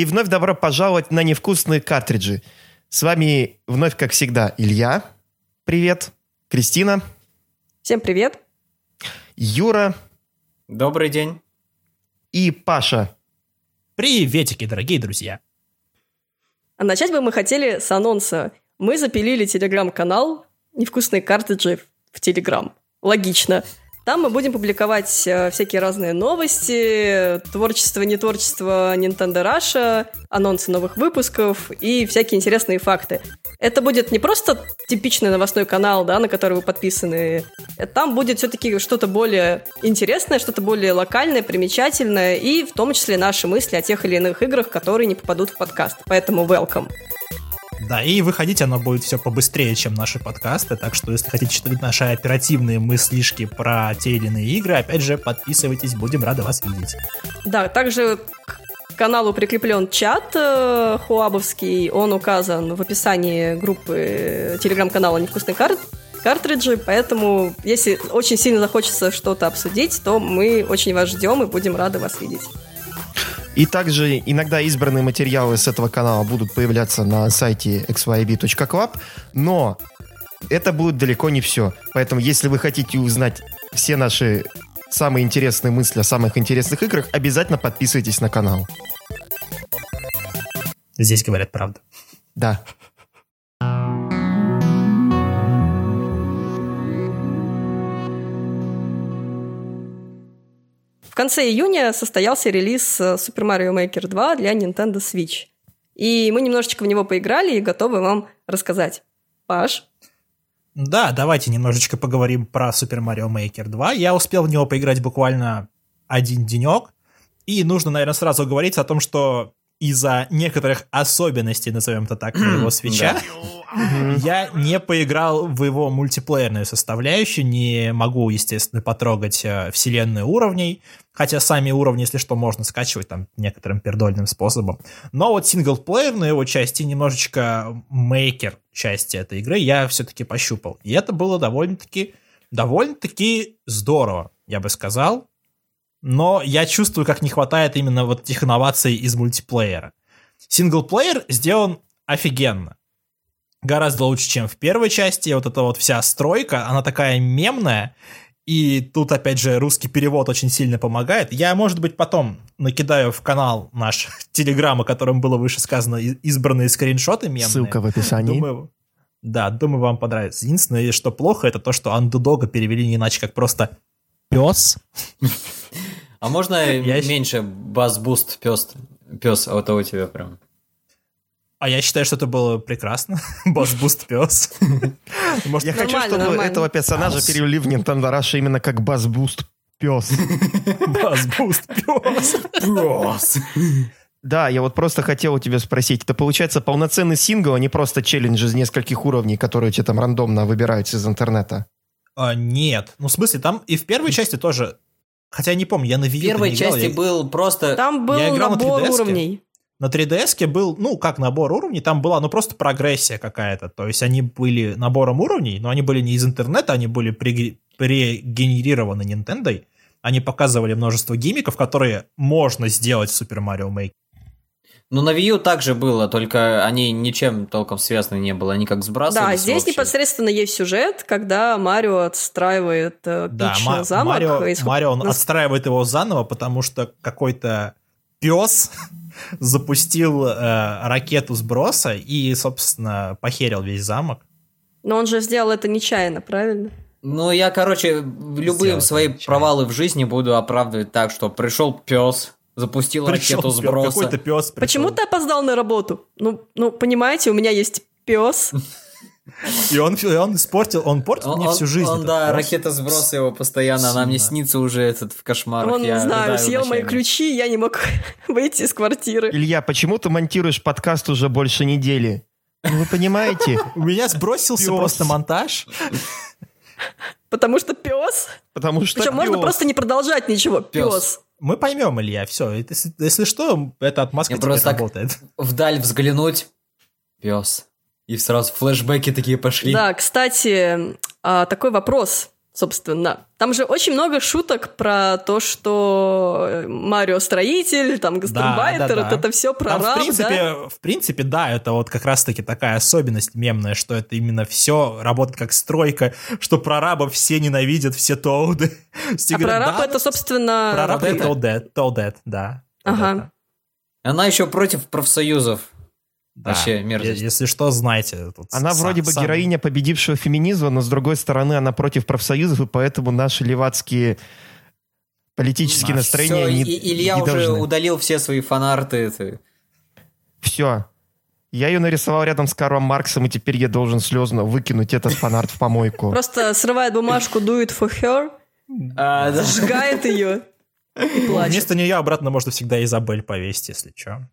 И вновь добро пожаловать на невкусные картриджи. С вами вновь, как всегда, Илья. Привет. Кристина. Всем привет. Юра. Добрый день. И Паша. Приветики, дорогие друзья. А начать бы мы хотели с анонса. Мы запилили телеграм-канал «Невкусные картриджи» в Телеграм. Логично. Там мы будем публиковать э, всякие разные новости, творчество, не творчество Nintendo Russia, анонсы новых выпусков и всякие интересные факты. Это будет не просто типичный новостной канал, да, на который вы подписаны. Там будет все-таки что-то более интересное, что-то более локальное, примечательное, и в том числе наши мысли о тех или иных играх, которые не попадут в подкаст. Поэтому welcome. Да, и выходить оно будет все побыстрее, чем наши подкасты, так что если хотите читать наши оперативные мыслишки про те или иные игры, опять же, подписывайтесь, будем рады вас видеть. Да, также к каналу прикреплен чат э, хуабовский, он указан в описании группы телеграм-канала «Невкусный карт», картриджи, поэтому если очень сильно захочется что-то обсудить, то мы очень вас ждем и будем рады вас видеть. И также иногда избранные материалы с этого канала будут появляться на сайте xyb.club, но это будет далеко не все. Поэтому, если вы хотите узнать все наши самые интересные мысли о самых интересных играх, обязательно подписывайтесь на канал. Здесь говорят правду. Да. В конце июня состоялся релиз э, Super Mario Maker 2 для Nintendo Switch. И мы немножечко в него поиграли и готовы вам рассказать. Паш? Да, давайте немножечко поговорим про Super Mario Maker 2. Я успел в него поиграть буквально один денек. И нужно, наверное, сразу говорить о том, что из-за некоторых особенностей, назовем это так, моего свеча, я не поиграл в его мультиплеерную составляющую, не могу, естественно, потрогать э, вселенную уровней, хотя сами уровни, если что, можно скачивать там некоторым пердольным способом. Но вот синглплеерную его части, немножечко мейкер части этой игры я все-таки пощупал. И это было довольно-таки довольно-таки здорово, я бы сказал но я чувствую, как не хватает именно вот этих инноваций из мультиплеера. Синглплеер сделан офигенно. Гораздо лучше, чем в первой части. Вот эта вот вся стройка, она такая мемная. И тут, опять же, русский перевод очень сильно помогает. Я, может быть, потом накидаю в канал наш телеграмма, которым было выше сказано, избранные скриншоты мемные. Ссылка в описании. Думаю, да, думаю, вам понравится. Единственное, что плохо, это то, что Undodog а перевели не иначе, как просто пес. А можно я меньше bass-boost пес, пес, а вот у тебя прям. А я считаю, что это было прекрасно. Бас-буст пес. Я хочу, чтобы этого персонажа перевели в Nintendo Russia именно как bass-boost пес. Bass-boost пес. Пес. Да, я вот просто хотел у тебя спросить, это получается полноценный сингл, а не просто челлендж из нескольких уровней, которые тебе там рандомно выбираются из интернета? А, нет. Ну, в смысле, там и в первой части тоже Хотя я не помню, я на Wii В первой не части играл, был просто... Там был я играл набор на 3DS-ке. уровней. На 3DS был, ну, как набор уровней, там была, ну, просто прогрессия какая-то. То есть они были набором уровней, но они были не из интернета, они были прегенерированы Nintendo. Они показывали множество гиммиков, которые можно сделать в Super Mario Maker. Ну, на Wii U также было, только они ничем толком связаны не было, они как сбрасывались Да, здесь вообще. непосредственно есть сюжет, когда Марио отстраивает э, Да, Пич Ма- замок. Марио, и Марио, он нас- отстраивает его заново, потому что какой-то пес запустил э, ракету сброса и, собственно, похерил весь замок. Но он же сделал это нечаянно, правильно? Ну, я, короче, любые Сделать свои нечаянно. провалы в жизни буду оправдывать так, что пришел пес, запустил Причем ракету сброса. Какой-то пес Почему ты опоздал на работу? Ну, ну, понимаете, у меня есть пес. И он, и он испортил, он портил Он, мне всю жизнь. он, да, пес. ракета сброса его постоянно, она мне Сильно. снится уже этот в кошмарах. Он, я не знаю, съел мои ночами. ключи, я не мог выйти из квартиры. Илья, почему ты монтируешь подкаст уже больше недели? Ну, Вы понимаете? У меня сбросился просто монтаж. Потому что пес. Потому что Причем можно просто не продолжать ничего. Пес. Мы поймем, Илья, все. Если, если что, эта отмазка Я просто работает. Вдаль взглянуть, пес. И сразу флешбеки такие пошли. Да, кстати, а, такой вопрос. Собственно. Там же очень много шуток про то, что Марио строитель, там гастарбайтер, да, да, да. это все про там, раб, в принципе, да? в принципе, да, это вот как раз-таки такая особенность мемная, что это именно все работает как стройка, что прорабов все ненавидят, все тоуды. а прораб да, это, собственно... Прораб это Toadette, Toadette, да. Ага. Она еще против профсоюзов. Да. Вообще мерзость. Если что, знайте. Тут она сам, вроде бы сам... героиня победившего феминизма, но с другой стороны она против профсоюзов, и поэтому наши левацкие политические а, настроения все, не и, Илья не уже должны. удалил все свои фанарты. Это... Все. Я ее нарисовал рядом с Карлом Марксом, и теперь я должен слезно выкинуть этот фанарт в помойку. Просто срывает бумажку «Do it for her», зажигает ее и плачет. Вместо нее обратно можно всегда Изабель повесить, если что.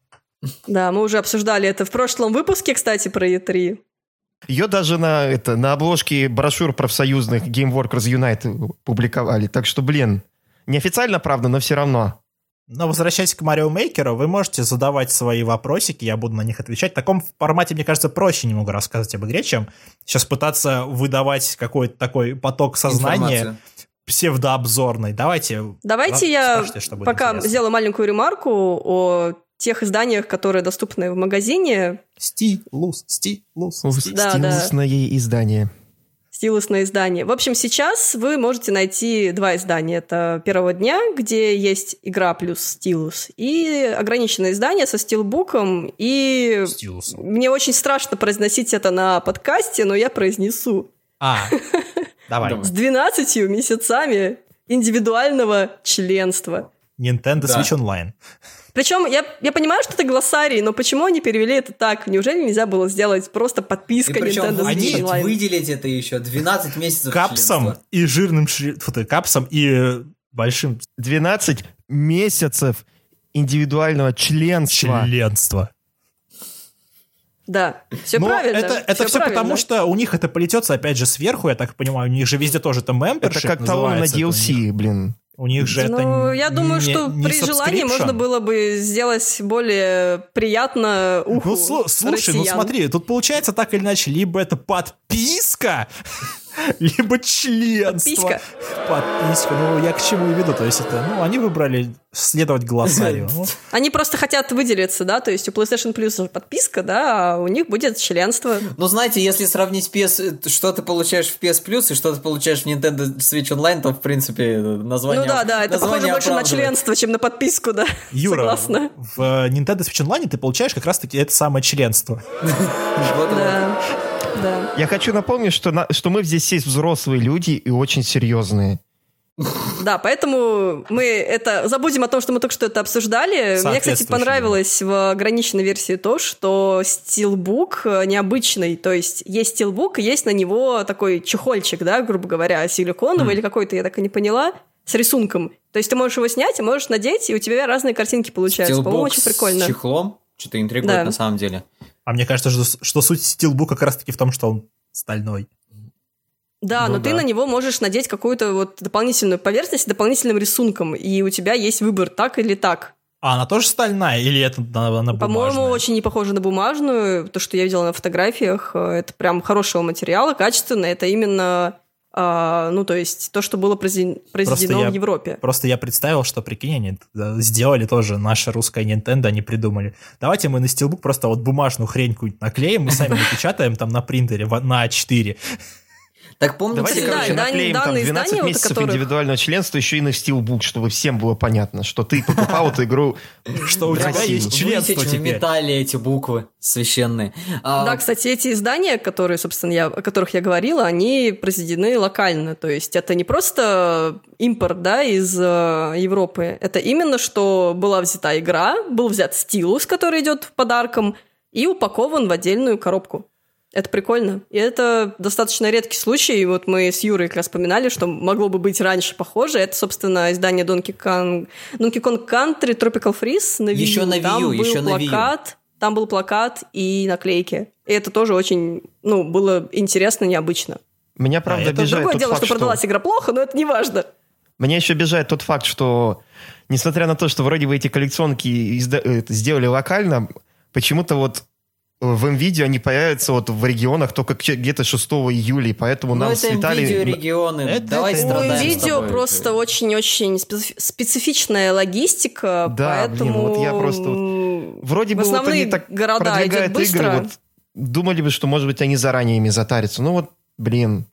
Да, мы уже обсуждали это в прошлом выпуске, кстати, про E3. Ее даже на, это, на обложке брошюр профсоюзных Game Workers Unite публиковали. Так что, блин, неофициально, правда, но все равно. Но возвращаясь к Марио Мейкеру, вы можете задавать свои вопросики, я буду на них отвечать. В таком формате, мне кажется, проще немного рассказывать об игре, чем сейчас пытаться выдавать какой-то такой поток сознания псевдообзорный. Давайте. Давайте я пока интересно. сделаю маленькую ремарку о тех изданиях, которые доступны в магазине. Стилус, стилус. Да, Стилусное да. издание. Стилусное издание. В общем, сейчас вы можете найти два издания. Это первого дня, где есть игра плюс стилус, и ограниченное издание со стилбуком. И Стилусом. мне очень страшно произносить это на подкасте, но я произнесу. А, давай. С 12 месяцами индивидуального членства. Nintendo Switch Online. Причем я, я понимаю, что это глоссарий, но почему они перевели это так? Неужели нельзя было сделать просто подписка и причем Nintendo Switch они Online? выделить это еще 12 месяцев Капсом членства. и жирным шрифтом, капсом и э, большим... 12 месяцев индивидуального членства. Членства. Да, все Но правильно. Это, это все, правильно. потому, что у них это полетется, опять же, сверху, я так понимаю, у них же везде тоже там membership Это как талон на DLC, блин. У них же ну, это я думаю, не, что не при желании можно было бы сделать более приятно уху Ну, слушай, ну россиян. ну смотри, тут получается так или иначе, либо это подписка, либо членство. Подписка. Подписка. Ну, я к чему и веду. То есть это, ну, они выбрали следовать глоссарию. Они просто хотят выделиться, да, то есть у PlayStation Plus же подписка, да, а у них будет членство. Ну, знаете, если сравнить PS, что ты получаешь в PS Plus и что ты получаешь в Nintendo Switch Online, то, в принципе, название Ну да, да, это похоже больше на членство, чем на подписку, да. Юра, Согласна. в э, Nintendo Switch Online ты получаешь как раз-таки это самое членство. Вот, вот. Да. Я хочу напомнить, что, на, что мы здесь есть взрослые люди и очень серьезные. Да, поэтому мы это забудем о том, что мы только что это обсуждали. Мне, кстати, понравилось в ограниченной версии то, что стилбук необычный. То есть есть стилбук, и есть на него такой чехольчик, да, грубо говоря, силиконовый или какой-то, я так и не поняла, с рисунком. То есть ты можешь его снять, и можешь надеть, и у тебя разные картинки получаются. По-моему, очень прикольно. с чехлом? Что-то интригует Да. на самом деле. А мне кажется, что, что суть стилбука как раз-таки в том, что он стальной. Да, Ну но ты да. на него можешь надеть какую-то вот дополнительную поверхность с дополнительным рисунком, и у тебя есть выбор так или так. А она тоже стальная или это она, она По-моему, бумажная? очень не похоже на бумажную. То, что я видела на фотографиях, э, это прям хорошего материала, качественно. Это именно, а, ну, то есть то, что было произведено, я- в Европе. Просто я представил, что, прикинь, они сделали тоже наше русское Nintendo, они придумали. Давайте мы на стилбук просто вот бумажную хрень наклеим, мы сами напечатаем там на принтере на А4. Так помните, Давайте, да, короче, и дан- наклеим там данные 12 издания, месяцев которых- индивидуального членства еще и на стилбук, чтобы всем было понятно, что ты покупал эту игру. Что у тебя есть членство теперь. металле эти буквы священные. А, Да, кстати, эти издания, которые, собственно, я, о которых я говорила, они произведены локально. То есть это не просто импорт да, из э, Европы. Это именно, что была взята игра, был взят стилус, который идет подарком, и упакован в отдельную коробку. Это прикольно. И это достаточно редкий случай. И вот мы с Юрой как раз вспоминали, что могло бы быть раньше похоже. Это, собственно, издание Donkey Kong, Donkey Kong Country Tropical Freeze на Wii U. Еще на Wii U, Там был еще на Wii U. плакат, там был плакат и наклейки. И это тоже очень, ну, было интересно, необычно. Меня, правда, это обижает Другое тот дело, факт, что продалась игра плохо, но это не важно. Меня еще обижает тот факт, что, несмотря на то, что вроде бы эти коллекционки изда- э, сделали локально, почему-то вот в NVIDIA они появятся вот в регионах только где-то 6 июля, и поэтому Ну, нам это слетали... видео регионы. Это- Давай это- страдаем с видео тобой. просто очень-очень специфи- специфичная логистика, Да, блин, поэтому... вот я просто вот- Вроде в бы вот они так города продвигают идет быстро. игры, вот думали бы, что, может быть, они заранее ими затарятся. Ну вот, блин,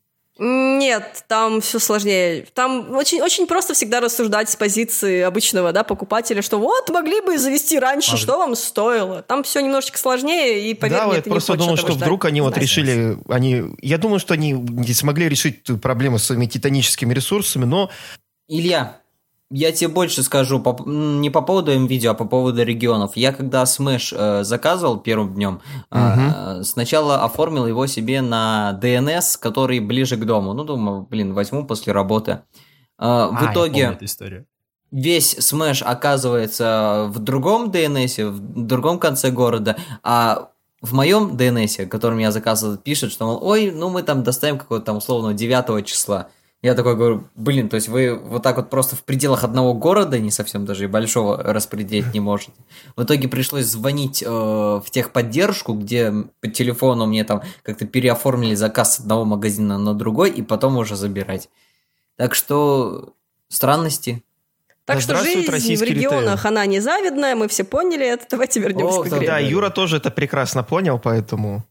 Нет, там все сложнее. Там очень, очень просто всегда рассуждать с позиции обычного да, покупателя, что вот, могли бы завести раньше, Могли. что вам стоило. Там все немножечко сложнее, и поверь да, мне, я ты не просто хочешь думал, что ждать. вдруг они вот Знаешь. решили, они, я думаю, что они не смогли решить эту проблему с своими титаническими ресурсами, но Илья, я тебе больше скажу, по- не по поводу MVideo, а по поводу регионов. Я когда Smash э, заказывал первым днем, э, сначала оформил его себе на DNS, который ближе к дому. Ну, думаю, блин, возьму после работы. Э, А, в итоге весь Smash оказывается в другом DNS, в другом конце города, а в моем DNS, которым я заказывал, пишет, что, мол, ой, ну мы там доставим какого-то там условно 9 числа. Я такой говорю, блин, то есть вы вот так вот просто в пределах одного города, не совсем даже и большого, распределить не можете. В итоге пришлось звонить э, в техподдержку, где по телефону мне там как-то переоформили заказ с одного магазина на другой, и потом уже забирать. Так что странности. Так Да что жизнь в регионах, ритейл. она незавидная, мы все поняли это. Давайте вернемся О, к игре. да, Юра тоже это прекрасно понял, поэтому...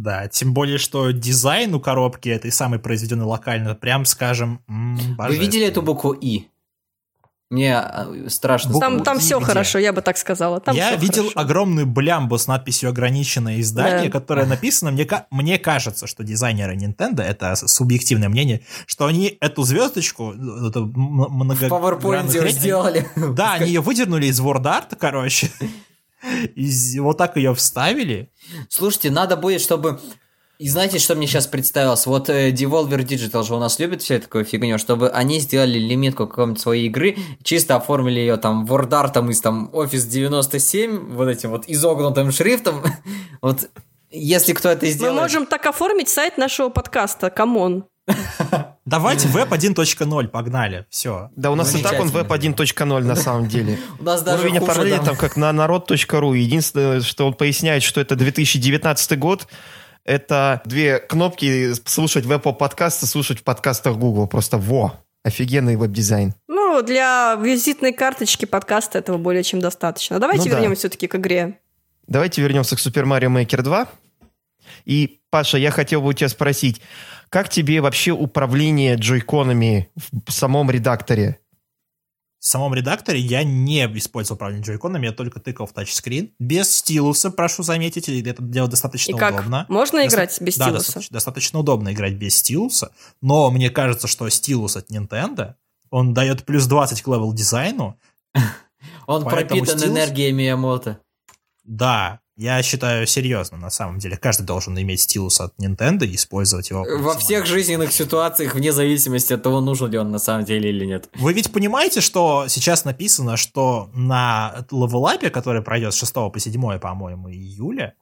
Да, тем более, что дизайн у коробки этой самой произведенной локально, прям скажем, м, Вы видели эту букву И? Мне э, страшно. Там, там все где? хорошо, я бы так сказала. Там Я видел хорошо. огромную блямбу с надписью «Ограниченное издание», Да. которое написано, мне, мне кажется, что дизайнеры Nintendo, это субъективное мнение, что они эту звездочку, э, эту м- В PowerPoint сделали. Да, они ее выдернули из WordArt, короче, и вот так ее вставили. Слушайте, надо будет, чтобы... И знаете, что мне сейчас представилось? Вот э, Devolver Digital же у нас любит всю такую фигню, чтобы они сделали лимитку какой-нибудь своей игры, чисто оформили ее там WordArt из там Office 97, вот этим вот изогнутым шрифтом. Вот если кто это Мы сделает... можем так оформить сайт нашего подкаста. Come on. Давайте веб 1.0, погнали, все. Да, у нас и так он веб 1.0 на самом деле. У нас даже Уровень да. там как на народ.ру. Единственное, что он поясняет, что это 2019 год, это две кнопки слушать веб-подкасты, слушать в подкастах Google. Просто во! Офигенный веб-дизайн. Ну, для визитной карточки подкаста этого более чем достаточно. Давайте Ну да. вернемся все-таки к игре. Давайте вернемся к Super Mario Maker 2. И, Паша, я хотел бы у тебя спросить, как тебе вообще управление джойконами в самом редакторе? В самом редакторе я не использовал управление джойконами, я только тыкал в тачскрин. Без стилуса, прошу заметить, и это делать достаточно И как? удобно. Можно Доста- играть без да, стилуса? достаточно, достаточно удобно играть без стилуса, но мне кажется, что стилус от Nintendo, он дает плюс 20 к level дизайну. Он пропитан энергией Миямото. Да, я считаю серьезно, на самом деле. Каждый должен иметь стилус от Nintendo и использовать его. Во всех жизненных ситуациях, вне зависимости от того, нужен ли он на самом деле или нет. Вы ведь понимаете, что сейчас написано, что на LevelUp е, который пройдет с 6 по 7, по-моему, июля,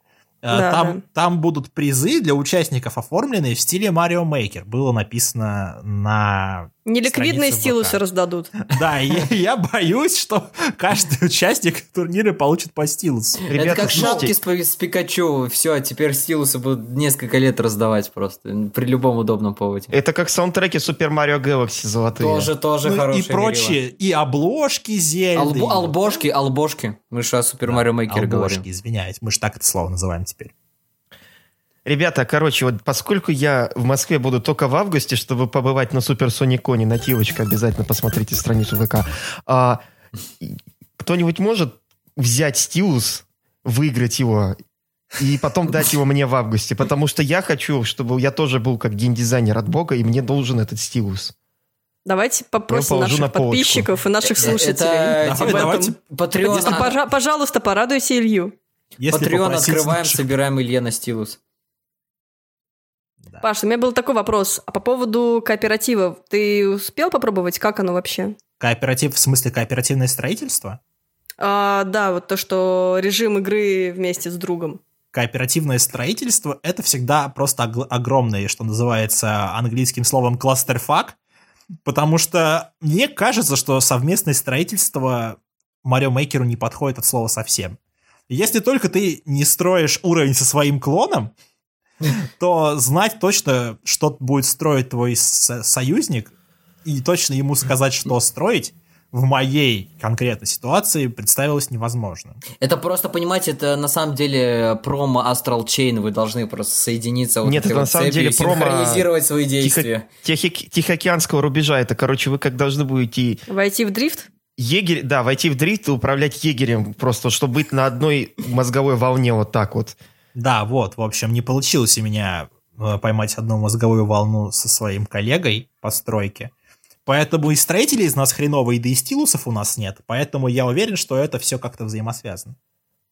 Да, там, да. там будут призы для участников, оформленные в стиле Mario Maker. Было написано на... Неликвидные стилусы раздадут. Да, и я боюсь, что каждый участник турнира получит по стилусу. Ребята, это как слушайте, шапки с, с Пикачу. Все, теперь стилусы будут несколько лет раздавать просто. При любом удобном поводе. Это как саундтреки Super Mario Galaxy золотые. Тоже, тоже Ну и хорошее прочие, и обложки Зельды. Албо- албошки, албошки. Мы же о Супер Марио Мейкере говорим. Албошки, извиняюсь, мы же так это слово называем теперь. Ребята, короче, вот поскольку я в Москве буду только в августе, чтобы побывать на Супер Сониконе, нативочка, обязательно посмотрите страницу ВК. А, кто-нибудь может взять стилус, выиграть его и потом дать его мне в августе? Потому что я хочу, чтобы я тоже был как геймдизайнер от бога, и мне должен этот стилус. Давайте попросим наших на полочку. подписчиков и наших Э, слушателей. это, об Давай, этом. давайте. Патреон, Если, пожа- пожалуйста, порадуйте Илью. Если Патреон открываем, наших- собираем Илье на стилус. Да. Паш, у меня был такой вопрос. А по поводу кооперативов, ты успел попробовать? Как оно вообще? Кооператив, в смысле кооперативное строительство? А, да, вот то, что режим игры вместе с другом. Кооперативное строительство — это всегда просто ог- огромное, что называется английским словом кластерфак, потому что мне кажется, что совместное строительство Марио Мейкеру не подходит от слова совсем. Если только ты не строишь уровень со своим клоном, то знать точно, что будет строить твой союзник, и точно ему сказать, что строить, в моей конкретной ситуации представилось невозможно. Это просто, понимаете, это на самом деле промо Astral Chain, вы должны просто соединиться вот Нет, это на самом деле промо... синхронизировать свои действия. Тихо... Тихоокеанского рубежа, это, короче, вы как должны будете... Войти в дрифт? Егерь, да, войти в дрифт и управлять егерем, просто чтобы быть на одной мозговой волне вот так вот. Да, вот, в общем, не получилось у меня э, поймать одну мозговую волну со своим коллегой по стройке. Поэтому и строителей из нас хреновые, да и стилусов у нас нет. Поэтому я уверен, что это все как-то взаимосвязано.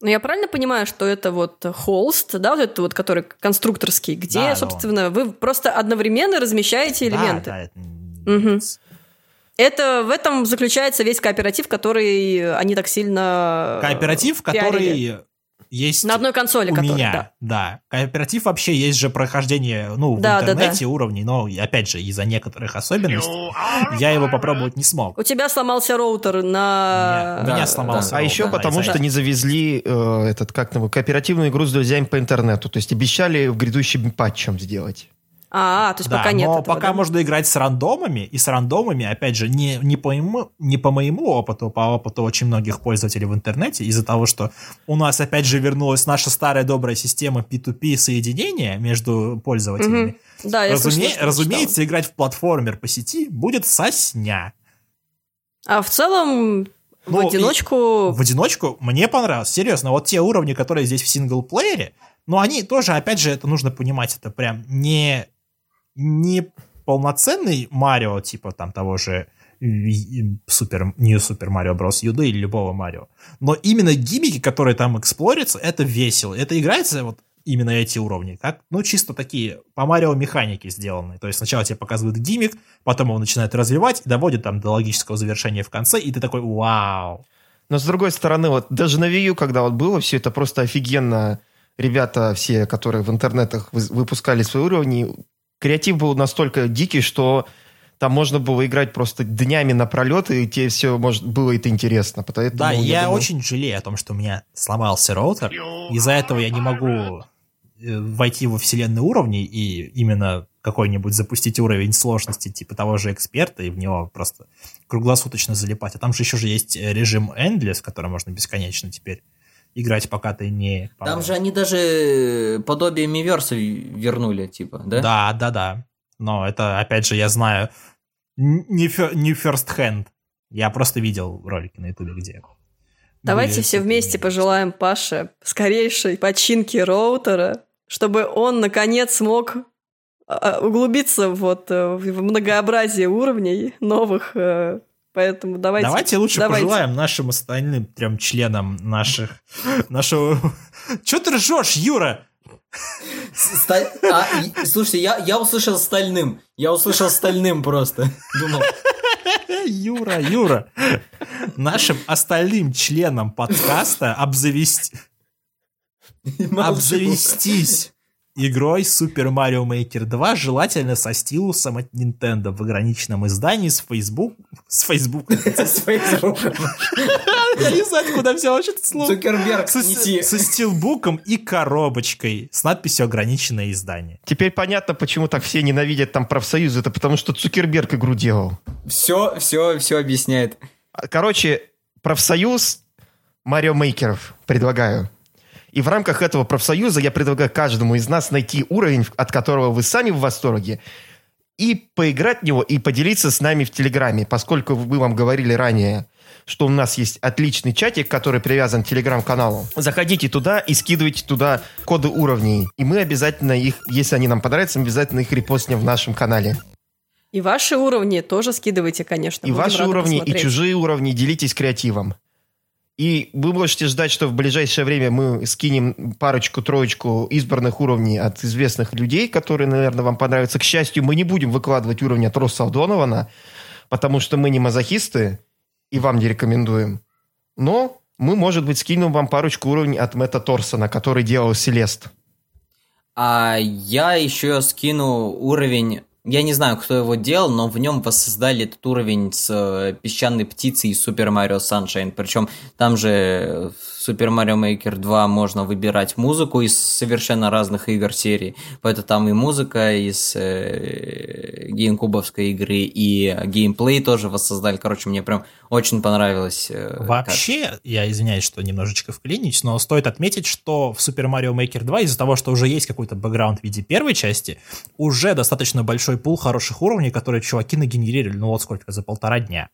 Ну, я правильно понимаю, что это вот холст, да, вот этот вот, который конструкторский, где, да, собственно, вы просто одновременно размещаете элементы. Да, да, это... Угу. Это в этом заключается весь кооператив, который они так сильно кооператив, пиарили. который есть на одной консоли, у который, меня, да. да. Кооператив вообще есть же прохождение, ну, в да, интернете да, да. уровней, но опять же из-за некоторых особенностей я его попробовать не смог. У тебя сломался роутер на. У меня, да, сломался. Да. Роутер, а еще да, потому что не завезли э, этот как то кооперативную игру с друзьями по интернету, то есть обещали в грядущем патчем сделать. А, то есть да, пока нет но этого, пока да? можно играть с рандомами, и с рандомами, опять же, не, не, по моему, не по моему опыту, по опыту очень многих пользователей в интернете, из-за того, что у нас, опять же, вернулась наша старая добрая система P2P соединения между пользователями. Угу. Да, я Разуме... слышала, Разумеется, читала. играть в платформер по сети будет сосня. А в целом, ну, в одиночку... В одиночку мне понравилось. Серьезно, вот те уровни, которые здесь в синглплеере, но они тоже, опять же, это нужно понимать, это прям не не полноценный Марио, типа там того же Супер, New Super Mario Bros. U или любого Марио. Но именно гиммики, которые там эксплорятся, это весело. Это играется вот именно эти уровни, как, ну, чисто такие по Марио механики сделаны. То есть сначала тебе показывают гиммик, потом его начинает развивать доводит там до логического завершения в конце, и ты такой, вау. Но с другой стороны, вот даже на Wii U, когда вот было все это просто офигенно, ребята все, которые в интернетах выпускали свои уровни, креатив был настолько дикий, что там можно было играть просто днями напролет, и тебе все может, было это интересно. Поэтому, да, я, я думаю... очень жалею о том, что у меня сломался роутер. Из-за этого я не могу э, войти во вселенную уровней и именно какой-нибудь запустить уровень сложности типа того же эксперта и в него просто круглосуточно залипать. А там же еще же есть режим Endless, который можно бесконечно теперь играть, пока ты не... Там же они даже подобие Миверса вернули, типа, да? Да, да, да. Но это, опять же, я знаю не, не first hand. Я просто видел ролики на ютубе, где... Давайте все вместе пожелаем Паше скорейшей починки роутера, чтобы он, наконец, смог а, углубиться вот э, в многообразие уровней новых э, Поэтому давайте... Давайте лучше давайте. пожелаем нашим остальным трем членам наших... Нашего... Че ты ржешь, Юра? Сталь... А, слушайте, я, я услышал стальным. Я услышал стальным просто. Думал. Юра, Юра. Нашим остальным членам подкаста обзавести... обзавестись игрой Super Mario Maker 2, желательно со стилусом от Nintendo в ограниченном издании с Facebook... С Facebook. С Facebook. Я не знаю, куда взял это слово. Цукерберг, Со стилбуком и коробочкой с надписью «Ограниченное издание». Теперь понятно, почему так все ненавидят там профсоюз. Это потому, что Цукерберг игру делал. Все, все, все объясняет. Короче, профсоюз Марио Мейкеров предлагаю. И в рамках этого профсоюза я предлагаю каждому из нас найти уровень, от которого вы сами в восторге, и поиграть в него, и поделиться с нами в Телеграме, поскольку мы вам говорили ранее, что у нас есть отличный чатик, который привязан к телеграм-каналу. Заходите туда и скидывайте туда коды уровней. И мы обязательно их, если они нам понравятся, мы обязательно их репостнем в нашем канале. И ваши уровни тоже скидывайте, конечно. И ваши уровни, посмотреть. и чужие уровни. Делитесь креативом. И вы можете ждать, что в ближайшее время мы скинем парочку-троечку избранных уровней от известных людей, которые, наверное, вам понравятся. К счастью, мы не будем выкладывать уровни от Росса Донована, потому что мы не мазохисты и вам не рекомендуем. Но мы, может быть, скинем вам парочку уровней от Мэтта Торсона, который делал Селест. А я еще скину уровень я не знаю, кто его делал, но в нем воссоздали этот уровень с э, песчаной птицей из Super Mario Sunshine. Причем там же в Super Mario Maker 2 можно выбирать музыку из совершенно разных игр серии. Поэтому там и музыка из э, геймкубовской игры, и геймплей тоже воссоздали. Короче, мне прям очень понравилось. Э, Вообще, как... я извиняюсь, что немножечко вклинюсь, но стоит отметить, что в Super Mario Maker 2 из-за того, что уже есть какой-то бэкграунд в виде первой части, уже достаточно большой пул хороших уровней, которые чуваки нагенерировали, ну вот сколько, за полтора дня.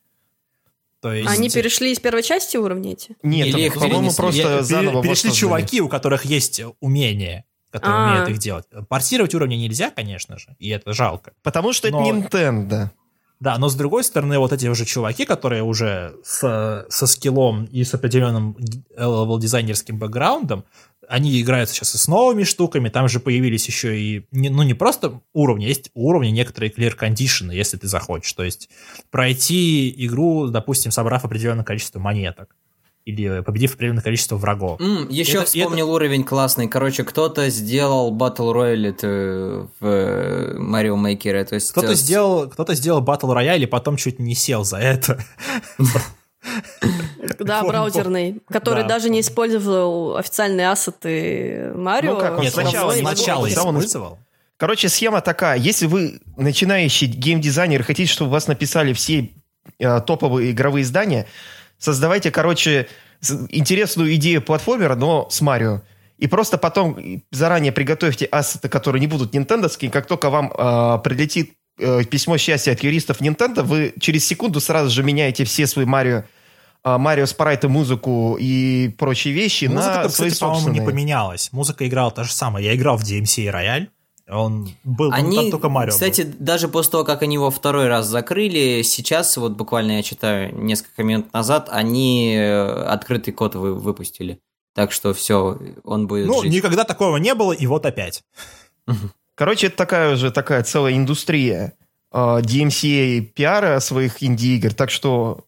То есть... Они перешли из первой части уровни эти? Нет, Или их, по-моему, просто Я, заново Перешли чуваки, у которых есть умение которые А-а-а. умеют их делать. Портировать уровни нельзя, конечно же, и это жалко. Потому что но... это Nintendo. Да, но с другой стороны, вот эти уже чуваки, которые уже с, со скиллом и с определенным левел-дизайнерским бэкграундом, они играют сейчас и с новыми штуками, там же появились еще и, ну не просто уровни, есть уровни некоторые clear condition, если ты захочешь, то есть пройти игру, допустим, собрав определенное количество монеток или победив определенное количество врагов. Mm, еще это, вспомнил это... уровень классный. Короче, кто-то сделал Battle Royale в Mario Maker. То есть... Кто-то сделал, кто-то сделал Battle Royale и потом чуть не сел за это. Да, браузерный, который даже не использовал официальные ассеты Марио. Ну как, он сначала, сначала использовал. Короче, схема такая. Если вы начинающий геймдизайнер, хотите, чтобы вас написали все э, топовые игровые издания, создавайте, короче, интересную идею платформера, но с Марио. И просто потом заранее приготовьте ассеты, которые не будут нинтендовские. Как только вам э, прилетит э, письмо счастья от юристов Nintendo, вы через секунду сразу же меняете все свои Марио Марио Спрайт и музыку и прочие вещи Музыка, на свои кстати, по-моему, не поменялась. Музыка играла та же самая. Я играл в DMC Royale. Он был они, там только Марио. Кстати, был. даже после того, как они его второй раз закрыли, сейчас, вот буквально я читаю несколько минут назад, они э, открытый код вы, выпустили. Так что все, он будет. Ну, жить. никогда такого не было, и вот опять. Короче, это такая уже такая целая индустрия а, DMCA пиара своих инди-игр. Так что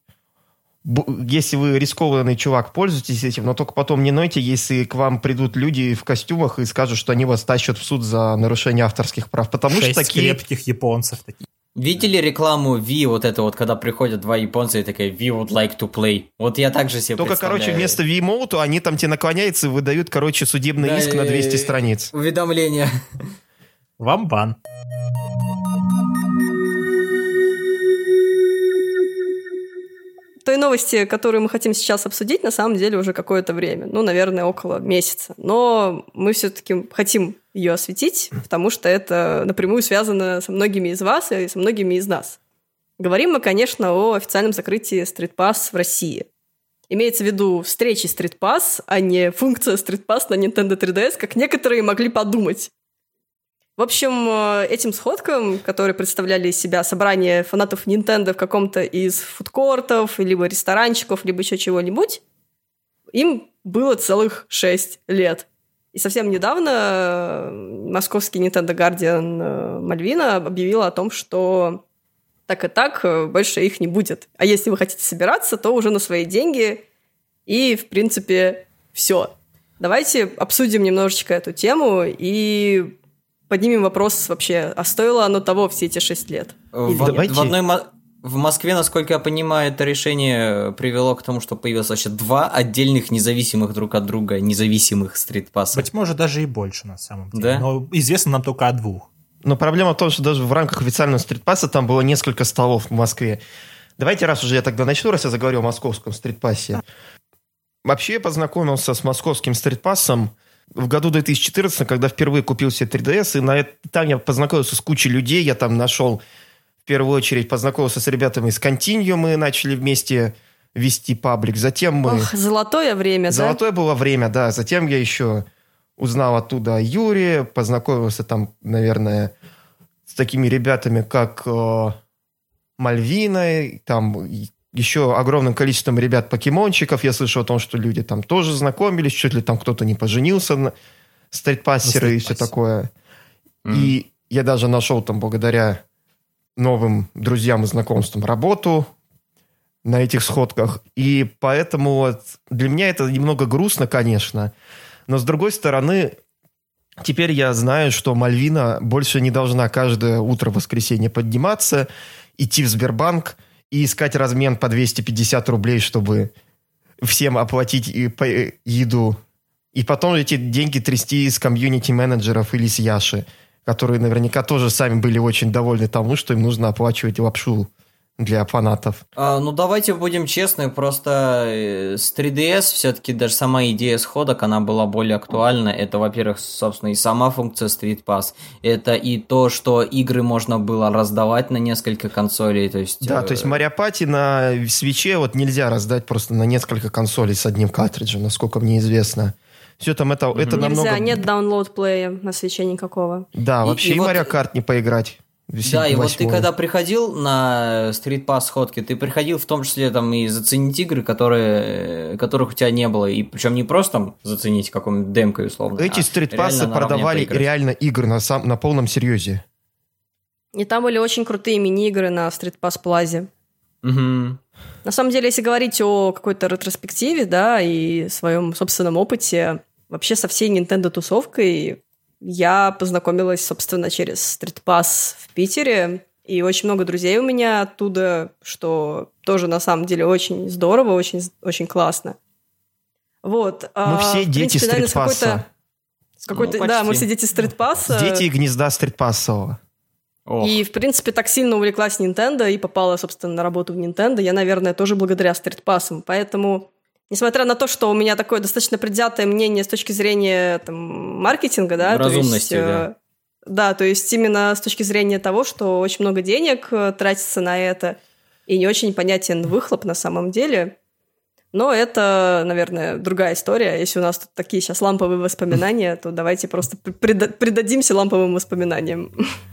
если вы рискованный чувак, пользуйтесь этим, но только потом не нойте, если к вам придут люди в костюмах и скажут, что они вас тащат в суд за нарушение авторских прав. Потому Шесть что такие... крепких японцев такие. Видели рекламу V, вот это вот, когда приходят два японца и такая V would like to play. Вот я также себе Только, короче, вместо V-Mode они там тебе наклоняются и выдают, короче, судебный да, иск на 200 страниц. Уведомление. Вам бан. Той новости, которую мы хотим сейчас обсудить, на самом деле уже какое-то время, ну, наверное, около месяца. Но мы все-таки хотим ее осветить, потому что это напрямую связано со многими из вас и со многими из нас. Говорим мы, конечно, о официальном закрытии Pass в России. Имеется в виду встречи Pass, а не функция Pass на Nintendo 3DS, как некоторые могли подумать. В общем, э, этим сходкам, которые представляли из себя собрание фанатов Nintendo в каком-то из фудкортов, либо ресторанчиков, либо еще чего-нибудь, им было целых шесть лет. И совсем недавно э, московский Nintendo Guardian э, Мальвина объявила о том, что так и так больше их не будет. А если вы хотите собираться, то уже на свои деньги. И, в принципе, все. Давайте обсудим немножечко эту тему и поднимем вопрос вообще, а стоило оно того все эти шесть лет? В, в одной в Москве, насколько я понимаю, это решение привело к тому, что появилось вообще два отдельных независимых друг от друга независимых стритпасса. Быть может, даже и больше на самом деле. Да? Но известно нам только о двух. Но проблема в том, что даже в рамках официального стритпасса там было несколько столов в Москве. Давайте, раз уже я тогда начну, раз я заговорю о московском стритпассе. Вообще я познакомился с московским стритпассом в году 2014, когда впервые купил себе 3DS, и на это, там я познакомился с кучей людей, я там нашел, в первую очередь, познакомился с ребятами из Continuum, мы начали вместе вести паблик, затем мы... Ох, золотое время, золотое да? было время, да, затем я еще узнал оттуда Юре, познакомился там, наверное, с такими ребятами, как э, Мальвина, там еще огромным количеством ребят-покемончиков. Я слышал о том, что люди там тоже знакомились, чуть ли там кто-то не поженился на стритпассеры и все такое. Mm. И я даже нашел там благодаря новым друзьям и знакомствам работу на этих сходках. И поэтому вот для меня это немного грустно, конечно. Но с другой стороны, Теперь я знаю, что Мальвина больше не должна каждое утро воскресенья подниматься, идти в Сбербанк и искать размен по 250 рублей, чтобы всем оплатить и по- э, еду. И потом эти деньги трясти из комьюнити-менеджеров или с Яши, которые наверняка тоже сами были очень довольны тому, что им нужно оплачивать лапшу для фанатов. А, ну, давайте будем честны, просто э, с 3DS все-таки даже сама идея сходок, она была более актуальна. Это, во-первых, собственно, и сама функция Street Pass. Это и то, что игры можно было раздавать на несколько консолей. То есть, Да, э, то есть Марио Пати на свече вот нельзя раздать просто на несколько консолей с одним картриджем, насколько мне известно. Все там это, это Нельзя, намного... нет download плея на свече никакого. Да, И- вообще и и, вот- Марио Карт не поиграть. Да, и вот ты когда приходил на Street Pass сходки, ты приходил в том числе там и заценить игры, которые, которых у тебя не было. И причем не просто там заценить какую-нибудь демкой условно. Эти а реально наравне продавали реально игры на, сам, на полном серьезе. И там были очень крутые мини-игры на Street Pass Plaza. Мгм. На самом деле, если говорить о какой-то ретроспективе, да, и своем собственном опыте, вообще со всей Nintendo-тусовкой я познакомилась, собственно, через Street Pass в Питере, и очень много друзей у меня оттуда, что тоже на самом деле очень здорово, очень, очень классно. Вот. Мы а, все в дети принципе, наверное, с стритпасса. какой-то- С какой-то, Ну, да, мы все дети стритпасса. Дети и гнезда стритпассового. Ох. И, в принципе, так сильно увлеклась Nintendo и попала, собственно, на работу в Nintendo, я, наверное, тоже благодаря стритпассам. Поэтому, несмотря на то, что у меня такое достаточно предвзятое мнение с точки зрения там, маркетинга, да, то есть, Разумности, э, да. да, то есть именно с точки зрения того, что очень много денег э, тратится на это, и не очень понятен выхлоп на самом деле. Но это, наверное, другая история. Если у нас тут такие сейчас ламповые воспоминания, то давайте просто преда- предадимся ламповым воспоминаниям.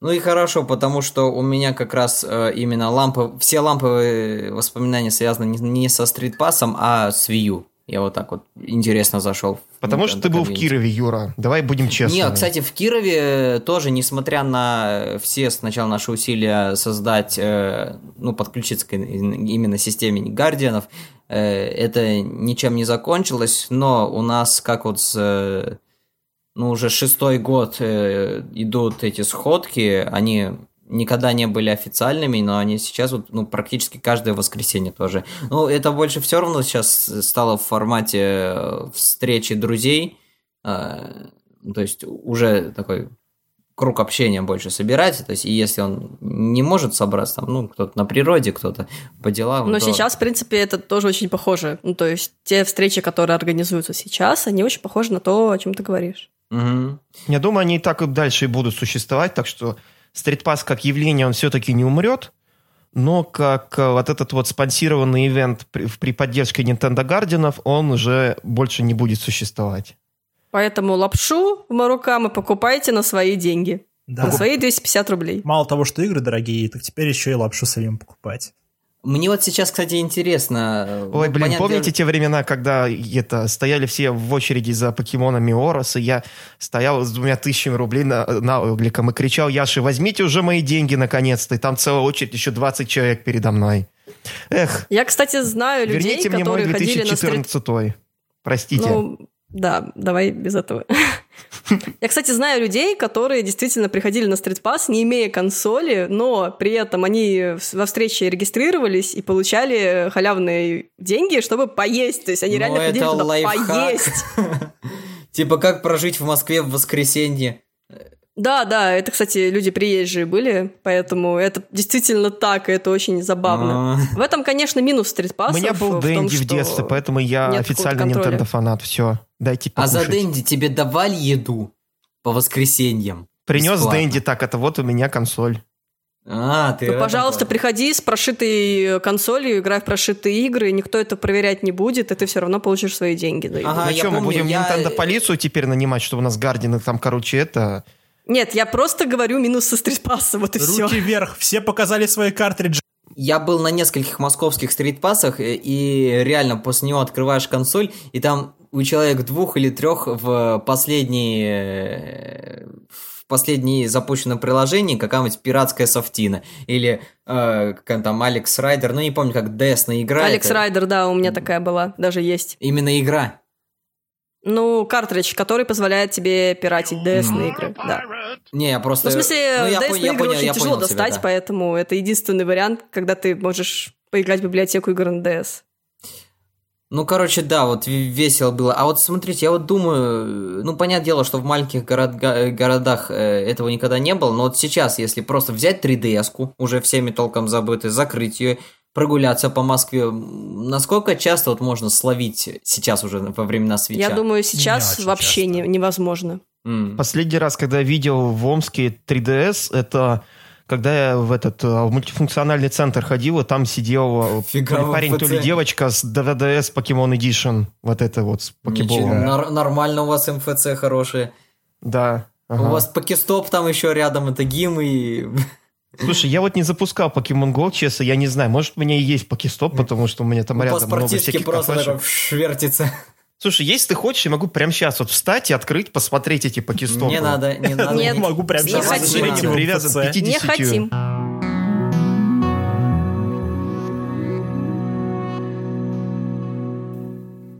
Ну и хорошо, потому что у меня как раз э, именно лампы, все ламповые воспоминания связаны не, не со стритпассом, а с U. Я вот так вот интересно зашел. в Потому что ты был в Кирове, Юра. Давай будем честными. Не, кстати, в Кирове тоже, несмотря на все сначала наши усилия создать, э, ну, подключиться к именно системе гардианов, э, это ничем не закончилось, но у нас как вот с, э, ну, уже шестой год э, идут эти сходки, они никогда не были официальными, но они сейчас вот, ну, практически каждое воскресенье тоже. Ну, это больше все равно сейчас стало в формате э, встречи друзей, э, то есть уже такой круг общения больше собирать, то есть и если он не может собраться, там, ну, кто-то на природе, кто-то по делам. Но то- сейчас, в принципе, это тоже очень похоже. Ну, то есть те встречи, которые организуются сейчас, они очень похожи на то, о чем ты говоришь. Мгм. Я думаю, они и так и дальше и будут существовать, так что стритпасс как явление, он все-таки не умрет, но как э, вот этот вот спонсированный ивент при, при поддержке Nintendo Гардианов, он уже больше не будет существовать. Поэтому лапшу в Марукамы покупайте на свои деньги. Да. На свои 250 рублей. Мало того, что игры дорогие, так теперь еще и лапшу самим покупать. Мне вот сейчас, кстати, интересно. э, Ой, блин, понятно, помните те времена, когда это, стояли все в очереди за покемонами Орос, и я стоял с двумя тысячами рублей на, на обликом и кричал Яше, возьмите уже мои деньги наконец-то, и там целая очередь, еще 20 человек передо мной. Эх, Я, кстати, знаю людей, верните мне мой которые ходили на стрит... 2014 Простите. Ну, да, давай без этого. Я, кстати, знаю людей, которые действительно приходили на стритпасс, не имея консоли, но при этом они во встрече регистрировались и получали халявные деньги, чтобы поесть. То есть они Ну, реально ходили туда лайфхак. поесть. Типа, как прожить в Москве в воскресенье? Да, да, это, кстати, люди приезжие были, поэтому это действительно так, и это очень забавно. А. В этом, конечно, минус У стритпассов. меня был в том, Дэнди в детстве, поэтому я официально. Nintendo фанат. Все, дайте А за покушать. Дэнди тебе давали еду по воскресеньям? Принес Бесплатно. Дэнди, так, это вот у меня консоль. А, ты... Ну, пожалуйста, плане. приходи с прошитой консолью, играй в прошитые игры, никто это проверять не будет, и ты все равно получишь свои деньги. игру. Ага, ну что, мы будем я- Nintendo полицию теперь нанимать, чтобы у нас Гардины там, короче, это... Нет, я просто говорю минусы стритпасса, вот и все. Руки вверх, все показали свои картриджи. Я был на нескольких московских стритпассах, э, и реально после него открываешь консоль, и там у человека двух или трех в последние в последние запущенном приложении какая-нибудь пиратская софтина. Или э, какая там Алекс Райдер, ну не помню, как Десна игра. Алекс. Райдер, да, у меня такая была, даже есть. Именно игра. Ну, картридж, который позволяет тебе пиратить DS-ные игры, да. Не, я просто... Ну, в смысле, ну, я пон- я игры понял- очень тяжело тебя, достать, да. поэтому это единственный вариант, когда ты можешь поиграть в библиотеку игр на DS. Ну, короче, да, вот весело было. А вот смотрите, я вот думаю, ну, понятное дело, что в маленьких город- городах э, этого никогда не было, но вот сейчас, если просто взять 3DS-ку, уже всеми толком забытой, закрыть ее, прогуляться по Москве, насколько часто вот можно словить сейчас уже во времена свеча? Я думаю, сейчас очень вообще часто. не- невозможно. М. Последний раз, когда я видел в Омске 3DS, это когда я в этот э, в мультифункциональный центр ходил, и там сидел вы парень, то ли девочка с DDS Pokemon Edition. Вот это вот с покеболом. нар- нормально у вас МФЦ хорошие. Да. ага. У вас покестоп там еще рядом, это гим и... Слушай, я вот не запускал Pokemon Go, честно, я не знаю. Может, у меня и есть покестоп, потому что у меня там Ну, рядом много всяких просто кафешек. такой вш, вертится. Слушай, если ты хочешь, я могу прямо сейчас вот встать и открыть, посмотреть эти покестопы. Не надо, не надо. Нет. Не могу прямо Не сейчас в Привязан МФЦ. 50. Не хотим.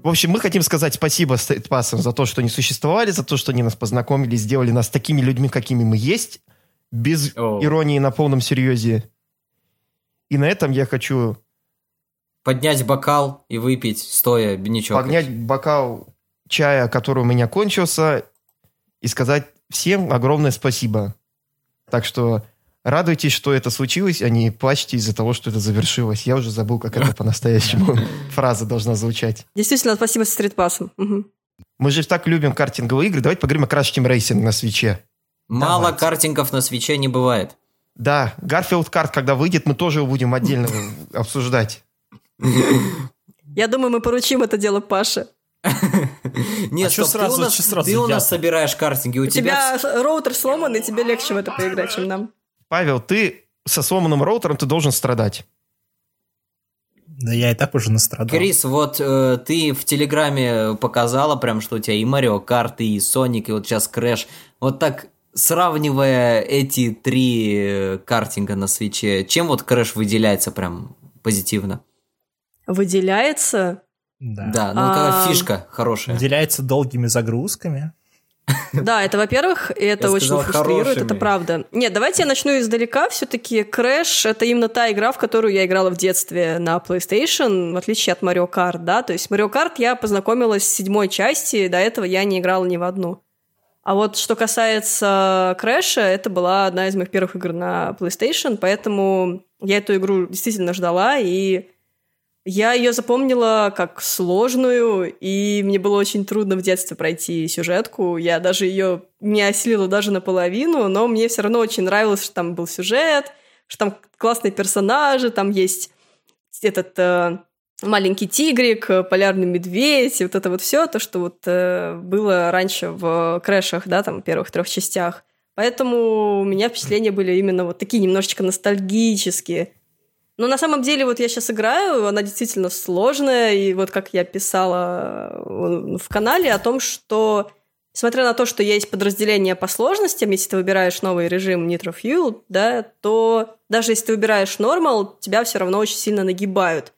В общем, мы хотим сказать спасибо стейтпассам за то, что они существовали, за то, что они нас познакомили, сделали нас такими людьми, какими мы есть, без О. иронии на полном серьезе. И на этом я хочу Поднять бокал и выпить, стоя, ничего. поднять бокал чая, который у меня кончился, и сказать всем огромное спасибо. Так что радуйтесь, что это случилось, а не плачьте из-за того, что это завершилось. Я уже забыл, как это по-настоящему фраза должна звучать. Действительно, спасибо со стритпассом. Мгм. Мы же так любим картинговые игры. Давайте поговорим о Crash Team Racing на свече. Мало Давайте. картингов на свече не бывает. Да, Garfield Kart, когда выйдет, мы тоже его будем отдельно обсуждать. Я думаю, мы поручим это дело Паше. Нет, А чё стоп, сразу- ты у нас, собираешь картинги, у, тебя роутер сломан, и тебе легче в это поиграть, чем нам. Павел, ты со сломанным роутером, ты должен страдать. Да я и так уже настрадал. Крис, вот э, ты в Телеграме показала прям, что у тебя и Mario Kart, и Соник, и вот сейчас Crash. Вот так, сравнивая эти три э, картинга на Switch е, чем вот Crash выделяется прям позитивно? Выделяется. Да. Да, ну А, какая фишка хорошая. Выделяется долгими загрузками. Да, это, во-первых, и это Я очень сказал, фрустрирует, хорошими. это правда. Нет, давайте я начну издалека. Все-таки Crash — это именно та игра, в которую я играла в детстве на PlayStation, в отличие от Mario Kart, да. То есть Mario Kart я познакомилась с седьмой части, до этого я не играла ни в одну. А вот что касается Крэша, это была одна из моих первых игр на PlayStation, поэтому я эту игру действительно ждала, и я ее запомнила как сложную, и мне было очень трудно в детстве пройти сюжетку. Я даже ее не осилила даже наполовину, но мне все равно очень нравилось, что там был сюжет, что там классные персонажи, там есть этот э, маленький тигрик, э, полярный медведь, и вот это вот все, то, что вот э, было раньше в крэшах, да, там, первых трех частях. Поэтому у меня впечатления были именно вот такие немножечко ностальгические. Но на самом деле вот я сейчас играю, она действительно сложная, и вот как я писала э, в канале о том, что несмотря на то, что есть подразделение по сложностям, если ты выбираешь новый режим Nitro Fuel, да, то даже если ты выбираешь Normal, тебя все равно очень сильно нагибают.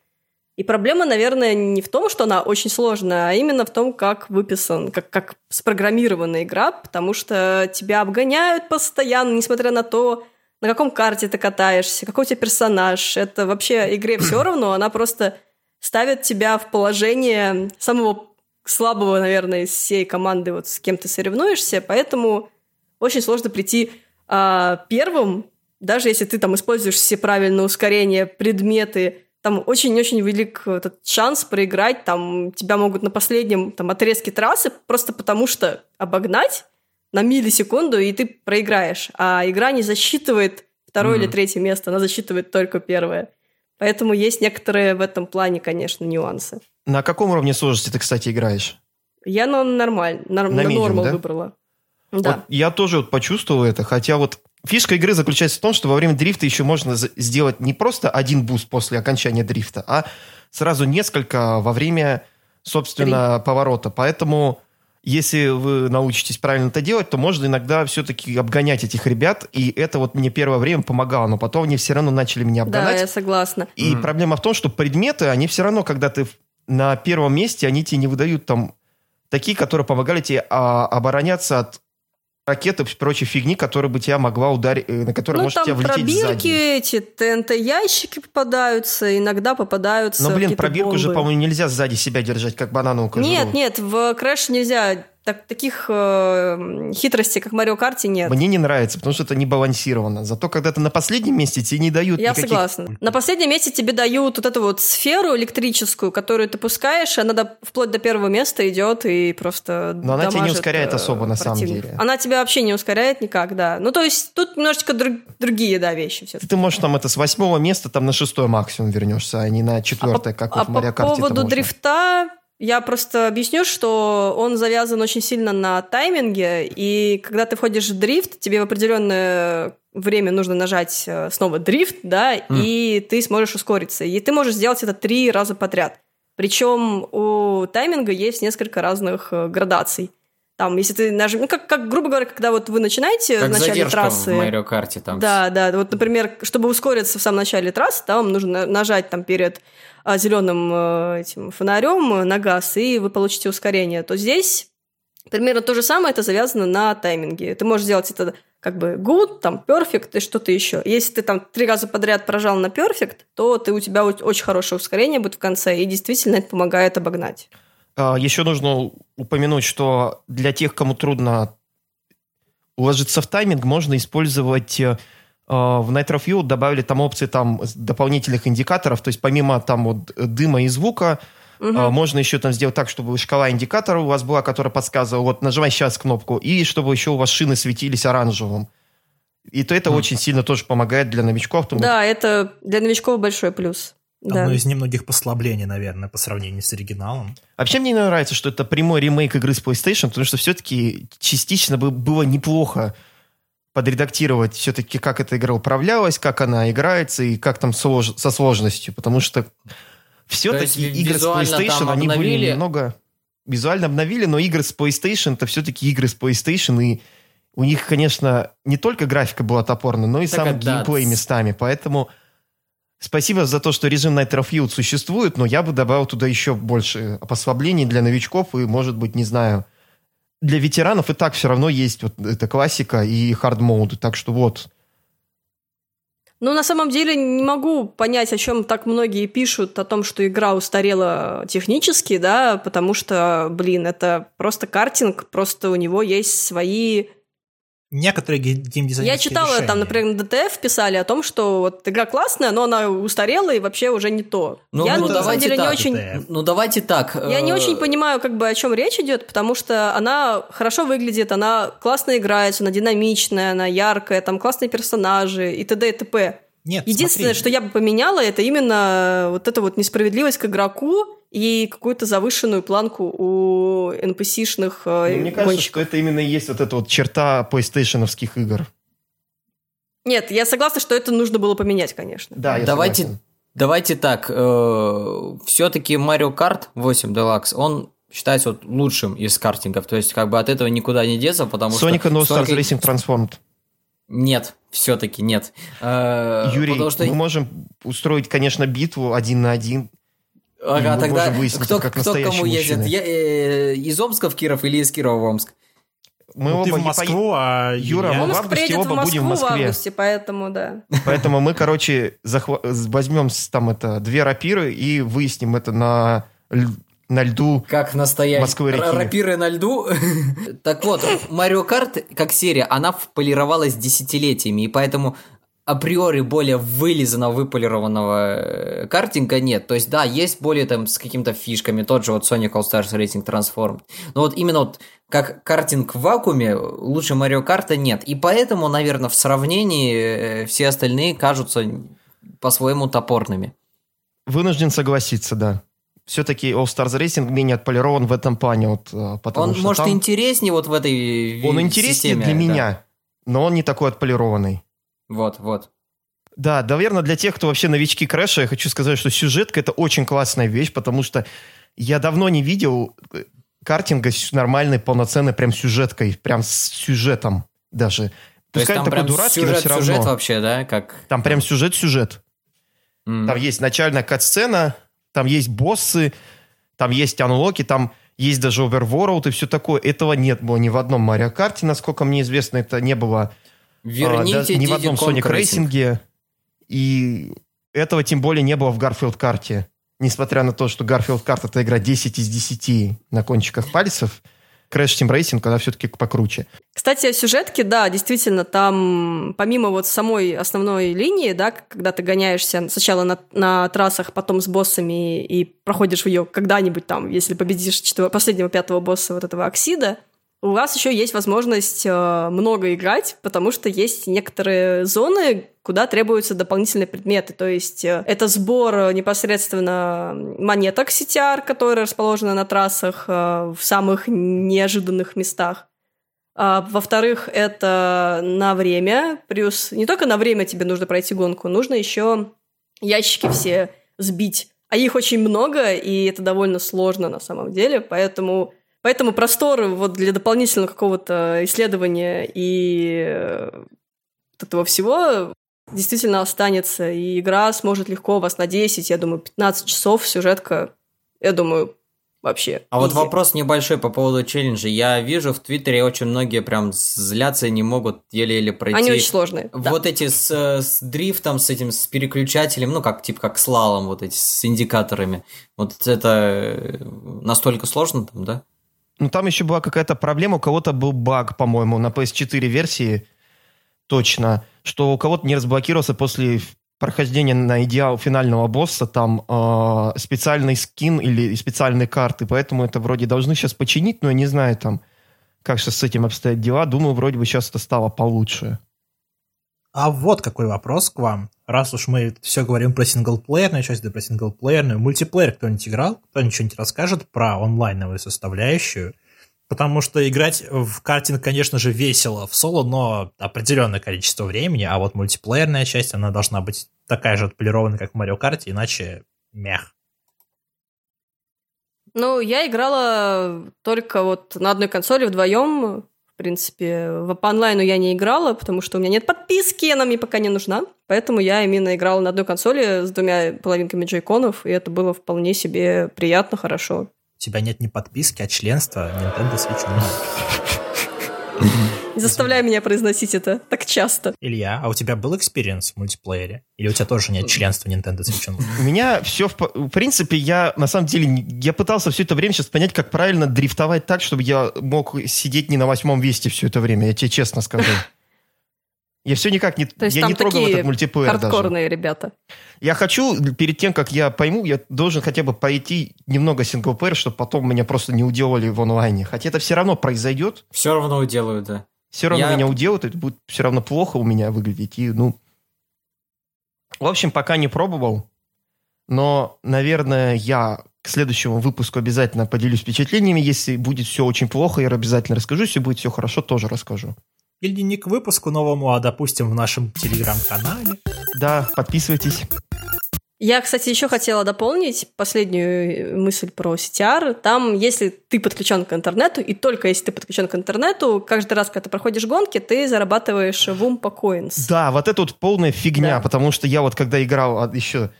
И проблема, наверное, не в том, что она очень сложная, а именно в том, как выписан, как, как спрограммирована игра, потому что тебя обгоняют постоянно, несмотря на то, на каком карте ты катаешься, какой у тебя персонаж. Это вообще игре все равно, она просто ставит тебя в положение самого слабого, наверное, из всей команды, вот с кем ты соревнуешься, поэтому очень сложно прийти а, первым, даже если ты там используешь все правильные ускорения, предметы, там очень-очень велик этот шанс проиграть, там тебя могут на последнем там, отрезке трассы просто потому что обогнать на миллисекунду, и ты проиграешь. А игра не засчитывает второе Мгм. или третье место, она засчитывает только первое. Поэтому есть некоторые в этом плане, конечно, нюансы. На каком уровне сложности ты, кстати, играешь? Я на нормально, на, На на medium, normal да? выбрала. Да. Вот я тоже вот почувствовал это, хотя вот фишка игры заключается в том, что во время дрифта еще можно сделать не просто один boost после окончания дрифта, а сразу несколько во время, собственно, поворота. Поэтому, если вы научитесь правильно это делать, то можно иногда все-таки обгонять этих ребят, и это вот мне первое время помогало, но потом они все равно начали меня Да, обгонать. я согласна. И Мгм. проблема в том, что предметы, они все равно, когда ты на первом месте, они тебе не выдают там такие, которые помогали тебе а, обороняться от ракеты и прочей фигни, которая бы тебя могла ударить, э, на которую ну, может тебя влететь пробирки сзади. эти, ТНТ-ящики попадаются, иногда попадаются Но, блин, пробирку же, бомбы. по-моему, нельзя сзади себя держать, как банановую кожуру. Нет, нет, в Crash нельзя. Так, таких э, хитростей, как в Марио Карте, нет. Мне не нравится, потому что это не балансировано. Зато когда ты на последнем месте, тебе не дают Я никаких... согласна. На последнем месте тебе дают вот эту вот сферу электрическую, которую ты пускаешь, и она до- вплоть до первого места идет и просто Но она тебя не ускоряет э, особо, на самом противников. деле. Она тебя вообще не ускоряет никак, да. Ну, то есть тут немножечко друг- другие, да, вещи все Ты можешь там это с восьмого места там на шестое максимум вернешься, а не на четвертое, как а вот в Марио по Карте это поводу дрифта я просто объясню, что он завязан очень сильно на тайминге, и когда ты входишь в дрифт, тебе в определенное время нужно нажать э, снова дрифт, да, и ты сможешь ускориться. И ты можешь сделать это три раза подряд. Причем у тайминга есть несколько разных э, градаций. Там, если ты нажмешь... Ну, как, как, грубо говоря, когда вот вы начинаете Как в начале трассы... в Марио Карте там. Да, да. Вот, например, чтобы ускориться в самом начале трассы, вам нужно на- нажать там перед зеленым э, этим фонарем на газ, и вы получите ускорение. То здесь примерно то же самое, это завязано на тайминге. Ты можешь сделать это как бы good, там, perfect и что-то еще. Если ты там три раза подряд прожал на perfect, то ты, у тебя очень хорошее ускорение будет в конце, и действительно это помогает обогнать. А, Еще нужно упомянуть, что для тех, кому трудно уложиться в тайминг, можно использовать э, в Nitro Fuel добавили там опции там дополнительных индикаторов, то есть помимо там вот дыма и звука, а, можно еще там сделать так, чтобы шкала индикатора у вас была, которая подсказывала, вот нажимай сейчас кнопку, и чтобы еще у вас шины светились оранжевым. И то это очень сильно тоже помогает для новичков. потому Да, это для новичков большой плюс. Да. Одно из немногих послаблений, наверное, по сравнению с оригиналом. Вообще мне не нравится, что это прямой ремейк игры с PlayStation, потому что все-таки частично бы было неплохо подредактировать все-таки, как эта игра управлялась, как она играется и как там слож- со сложностью, потому что все-таки игры с PlayStation, они были немного... Визуально обновили, но игры с PlayStation, это все-таки игры с PlayStation, и у них, конечно, не только графика была топорная, но и Так сам да. геймплей местами, поэтому... Спасибо за то, что режим Nitro Fuel существует, но я бы добавил туда еще больше послаблений для новичков и, может быть, не знаю, для ветеранов и так все равно есть вот эта классика и hard mode ы, так что вот. Ну, на самом деле, не могу понять, о чем так многие пишут, о том, что игра устарела технически, да, потому что, блин, это просто картинг, просто у него есть свои... Некоторые ге- геймдизайнерские Я читала, решения. там, например, на DTF писали о том, что вот игра классная, но она устарела и вообще уже не то. Ну, Я, ну, на самом деле, не так. очень... DTF. Ну, давайте так. Я не э, очень понимаю, как бы о чем речь идет, потому что она хорошо выглядит, она классно играется, она динамичная, она яркая, там классные персонажи и т.д. и т.п. Нет, Единственное, смотри, что я бы поменяла, это именно вот эта вот несправедливость к игроку и какую-то завышенную планку у NPC-шных э, Мне кажется, гонщиков. что это именно и есть вот эта вот черта PlayStation-овских игр. Нет, я согласна, что это нужно было поменять, конечно. Да, я Давайте, согласен. давайте так. все-таки Mario Kart 8 Deluxe, он считается вот лучшим из картингов. То есть, как бы от этого никуда не деться, потому Sonic что... No Stars Sonic- Racing Transformed. Нет, все-таки нет. Э, Юрий, потому что- мы можем устроить, конечно, битву один на один. Ага, тогда можем выяснить, кто, как кто кому мужчины. Я, э, из Омска в Киров или из Кирова в Омск? Мы ну, ты оба в не Москву, а Юра, мы в Омск августе приедет в оба будем в Москву в Москве. августе, поэтому да. Поэтому мы, короче, захва- возьмем там это две рапиры и выясним это на, на льду. Как настоящий. Москвы реки. Рапиры на льду. Так вот, Марио Карт, как серия, она полировалась десятилетиями, и поэтому априори более вылизанного, выполированного э, картинга нет. То есть, да, есть более там с какими-то фишками, тот же вот Sonic All Stars Racing Transformed. Но вот именно вот как картинг в вакууме лучше Марио Карта нет. И поэтому, наверное, в сравнении э, все остальные кажутся по-своему топорными. Вынужден согласиться, да. Все-таки All Stars Racing менее отполирован в этом плане. Вот, э, потому Он, что может, там- интереснее вот в этой он ви- интереснее системе, для да. меня, но он не такой отполированный. Вот, вот. Да, наверное, для тех, кто вообще новички Крэша, я хочу сказать, что сюжетка это очень классная вещь, потому что я давно не видел э, картинга с нормальной, полноценной прям сюжеткой, прям с сюжетом даже. То есть Пускай там он такой прям дурацкий, но сюжет, все равно. сюжет вообще, да, как... Там прям сюжет-сюжет. М. Там есть начальная кат-сцена, там есть боссы, там есть анлоки, там есть даже Overworld и все такое. Этого нет было ни в одном Марио Карте, насколько мне известно, это не было Верните а, да, ни в одном Sonic Racing. Racing. И этого тем более не было в Garfield карте. Несмотря на то, что Garfield карта это игра 10 из 10 на кончиках пальцев, Crash Team Racing, когда все-таки покруче. Кстати, сюжетки, да, действительно, там помимо вот самой основной линии, да, когда ты гоняешься сначала на, на трассах, потом с боссами и проходишь ее когда-нибудь там, если победишь четвер- последнего пятого босса вот этого Оксида, у вас еще есть возможность э, много играть, потому что есть некоторые зоны, куда требуются дополнительные предметы. То есть э, это сбор э, непосредственно монеток CTR, которые расположены на трассах в самых неожиданных местах. А, во-вторых, это на время. Плюс не только на время тебе нужно пройти гонку, нужно еще ящики все сбить. А их очень много, и это довольно сложно на самом деле, поэтому Поэтому простор вот для дополнительного какого-то исследования и э, вот этого всего действительно останется. И игра сможет легко вас на 10, я думаю, 15 часов сюжетка, я думаю, вообще. А вот easy. вопрос небольшой по поводу челленджа. Я вижу в Твиттере очень многие прям злятся и не могут еле-еле пройти. Они очень сложные. да. Вот эти с, с дрифтом, с этим, с переключателем, ну, как, типа, как слалом, вот эти, с индикаторами. Вот это э, настолько сложно там, да? Ну, там еще была какая-то проблема, у кого-то был баг, по-моему, на PS4 версии, точно, что у кого-то не разблокировался после прохождения на идеал финального босса. Там э, специальный скин или специальные карты, поэтому это вроде должны сейчас починить, но я не знаю там, как сейчас с этим обстоят дела. Думаю, вроде бы сейчас это стало получше. А вот какой вопрос к вам. Раз уж мы все говорим про синглплеерную часть, да про синглплеерную, мультиплеер кто-нибудь играл? Кто нибудь расскажет про онлайновую составляющую? Потому что играть в картинг, конечно же, весело в соло, но определенное количество времени, а вот мультиплеерная часть, она должна быть такая же отполированная, как в Марио Карте, иначе мях. Ну, я играла только вот на одной консоли вдвоем. В принципе, в, по онлайну я не играла, потому что у меня нет подписки, она мне пока не нужна. Поэтому я именно играла на одной консоли с двумя половинками джейконов, и это было вполне себе приятно, хорошо. У тебя нет ни подписки, а членства Nintendo Switch Online. Не заставляй меня произносить это так часто. Илья, а у тебя был experience в мультиплеере? Или у тебя тоже нет членства Nintendo Switch Online? У меня все, в, в принципе, я на самом деле, я пытался все это время сейчас понять, как правильно дрифтовать так, чтобы я мог сидеть не на восьмом месте все это время, я тебе честно скажу. Я все никак не, То есть я там не трогал такие этот мультиплеер даже. Хардкорные ребята. Я хочу, перед тем, как я пойму, я должен хотя бы пойти немного синглплеер, чтобы потом меня просто не уделали в онлайне. Хотя это все равно произойдет, Все равно делают, да. Все равно Я- меня уделают, это будет все равно плохо у меня выглядеть. И, ну... В общем, пока не пробовал, но, наверное, я к следующему выпуску обязательно поделюсь впечатлениями. Если будет все очень плохо, я обязательно расскажу. Если будет все хорошо, тоже расскажу. Или не к выпуску новому, а, допустим, в нашем телеграм-канале. Да, подписывайтесь. Я, кстати, еще хотела дополнить последнюю мысль про CTR. Там, если ты подключен к интернету, и только если ты подключен к интернету, каждый раз, когда ты проходишь гонки, ты зарабатываешь в Umpa Coins. Да, вот это вот полная фигня, Да. потому что я вот когда играл а, еще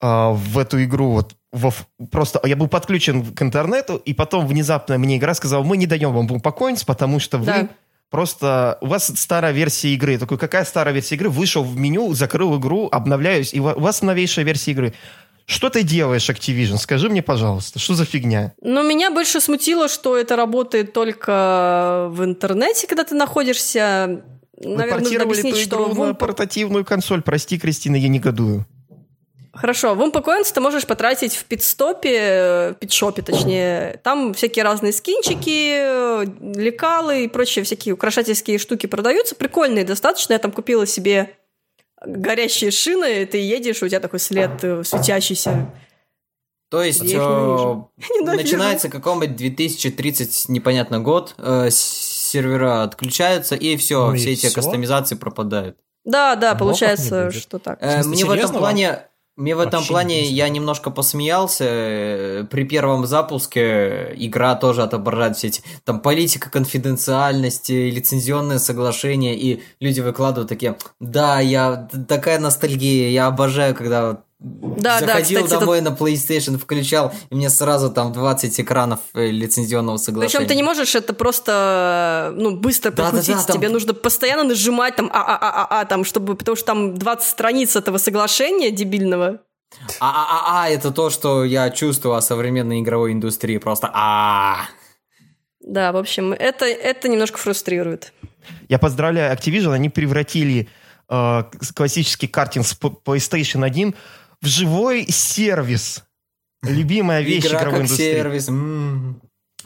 а, в эту игру, вот во просто я был подключен к интернету, и потом внезапно мне игра сказала, мы не даем вам Coins, потому что вы Да. Просто... У вас старая версия игры. Я такой, какая старая версия игры? Вышел в меню, закрыл игру, обновляюсь, и у вас новейшая версия игры. Что ты делаешь, Activision? Скажи мне, пожалуйста, что за фигня? Но меня больше смутило, что это работает только в интернете, когда ты находишься. Наверное, нужно объяснить, что игру на портативную консоль. Прости, Кристина, я негодую. Хорошо, в Coins ты можешь потратить в питстопе, э, питшопе точнее. Там всякие разные скинчики, э, лекалы и прочие всякие украшательские штуки продаются. Прикольные достаточно. Я там купила себе горящие шины, ты едешь, у тебя такой след э, светящийся. То есть. Ненавижу. начинается какой-нибудь 2030 непонятно год, э, сервера отключаются, и все, Ну и все эти всё? кастомизации пропадают. Да, да, Блоков не получается, что так. Э, мне в этом плане... Мне в этом плане я немножко посмеялся. э, При первом запуске игра тоже отображает все эти там политика конфиденциальности, лицензионные соглашения, и люди выкладывают такие, да, я такая ностальгия, я обожаю, когда Да, да, заходил кстати, домой на PlayStation, включал, и мне сразу там 20 экранов э, лицензионного соглашения. Причем ты не можешь это просто ну, быстро Да-да-да, прокрутить. там- Тебе нужно постоянно нажимать там а-а-а-а, там, чтобы, потому что там 20 страниц этого соглашения дебильного. А-а-а, это то, что я чувствую о современной игровой индустрии. Просто а Да, в общем, это, это немножко фрустрирует. Я поздравляю Activision, они превратили э, классический картинг с PlayStation 1 в живой сервис. Любимая вещь Игра игровой как индустрии. сервис. м.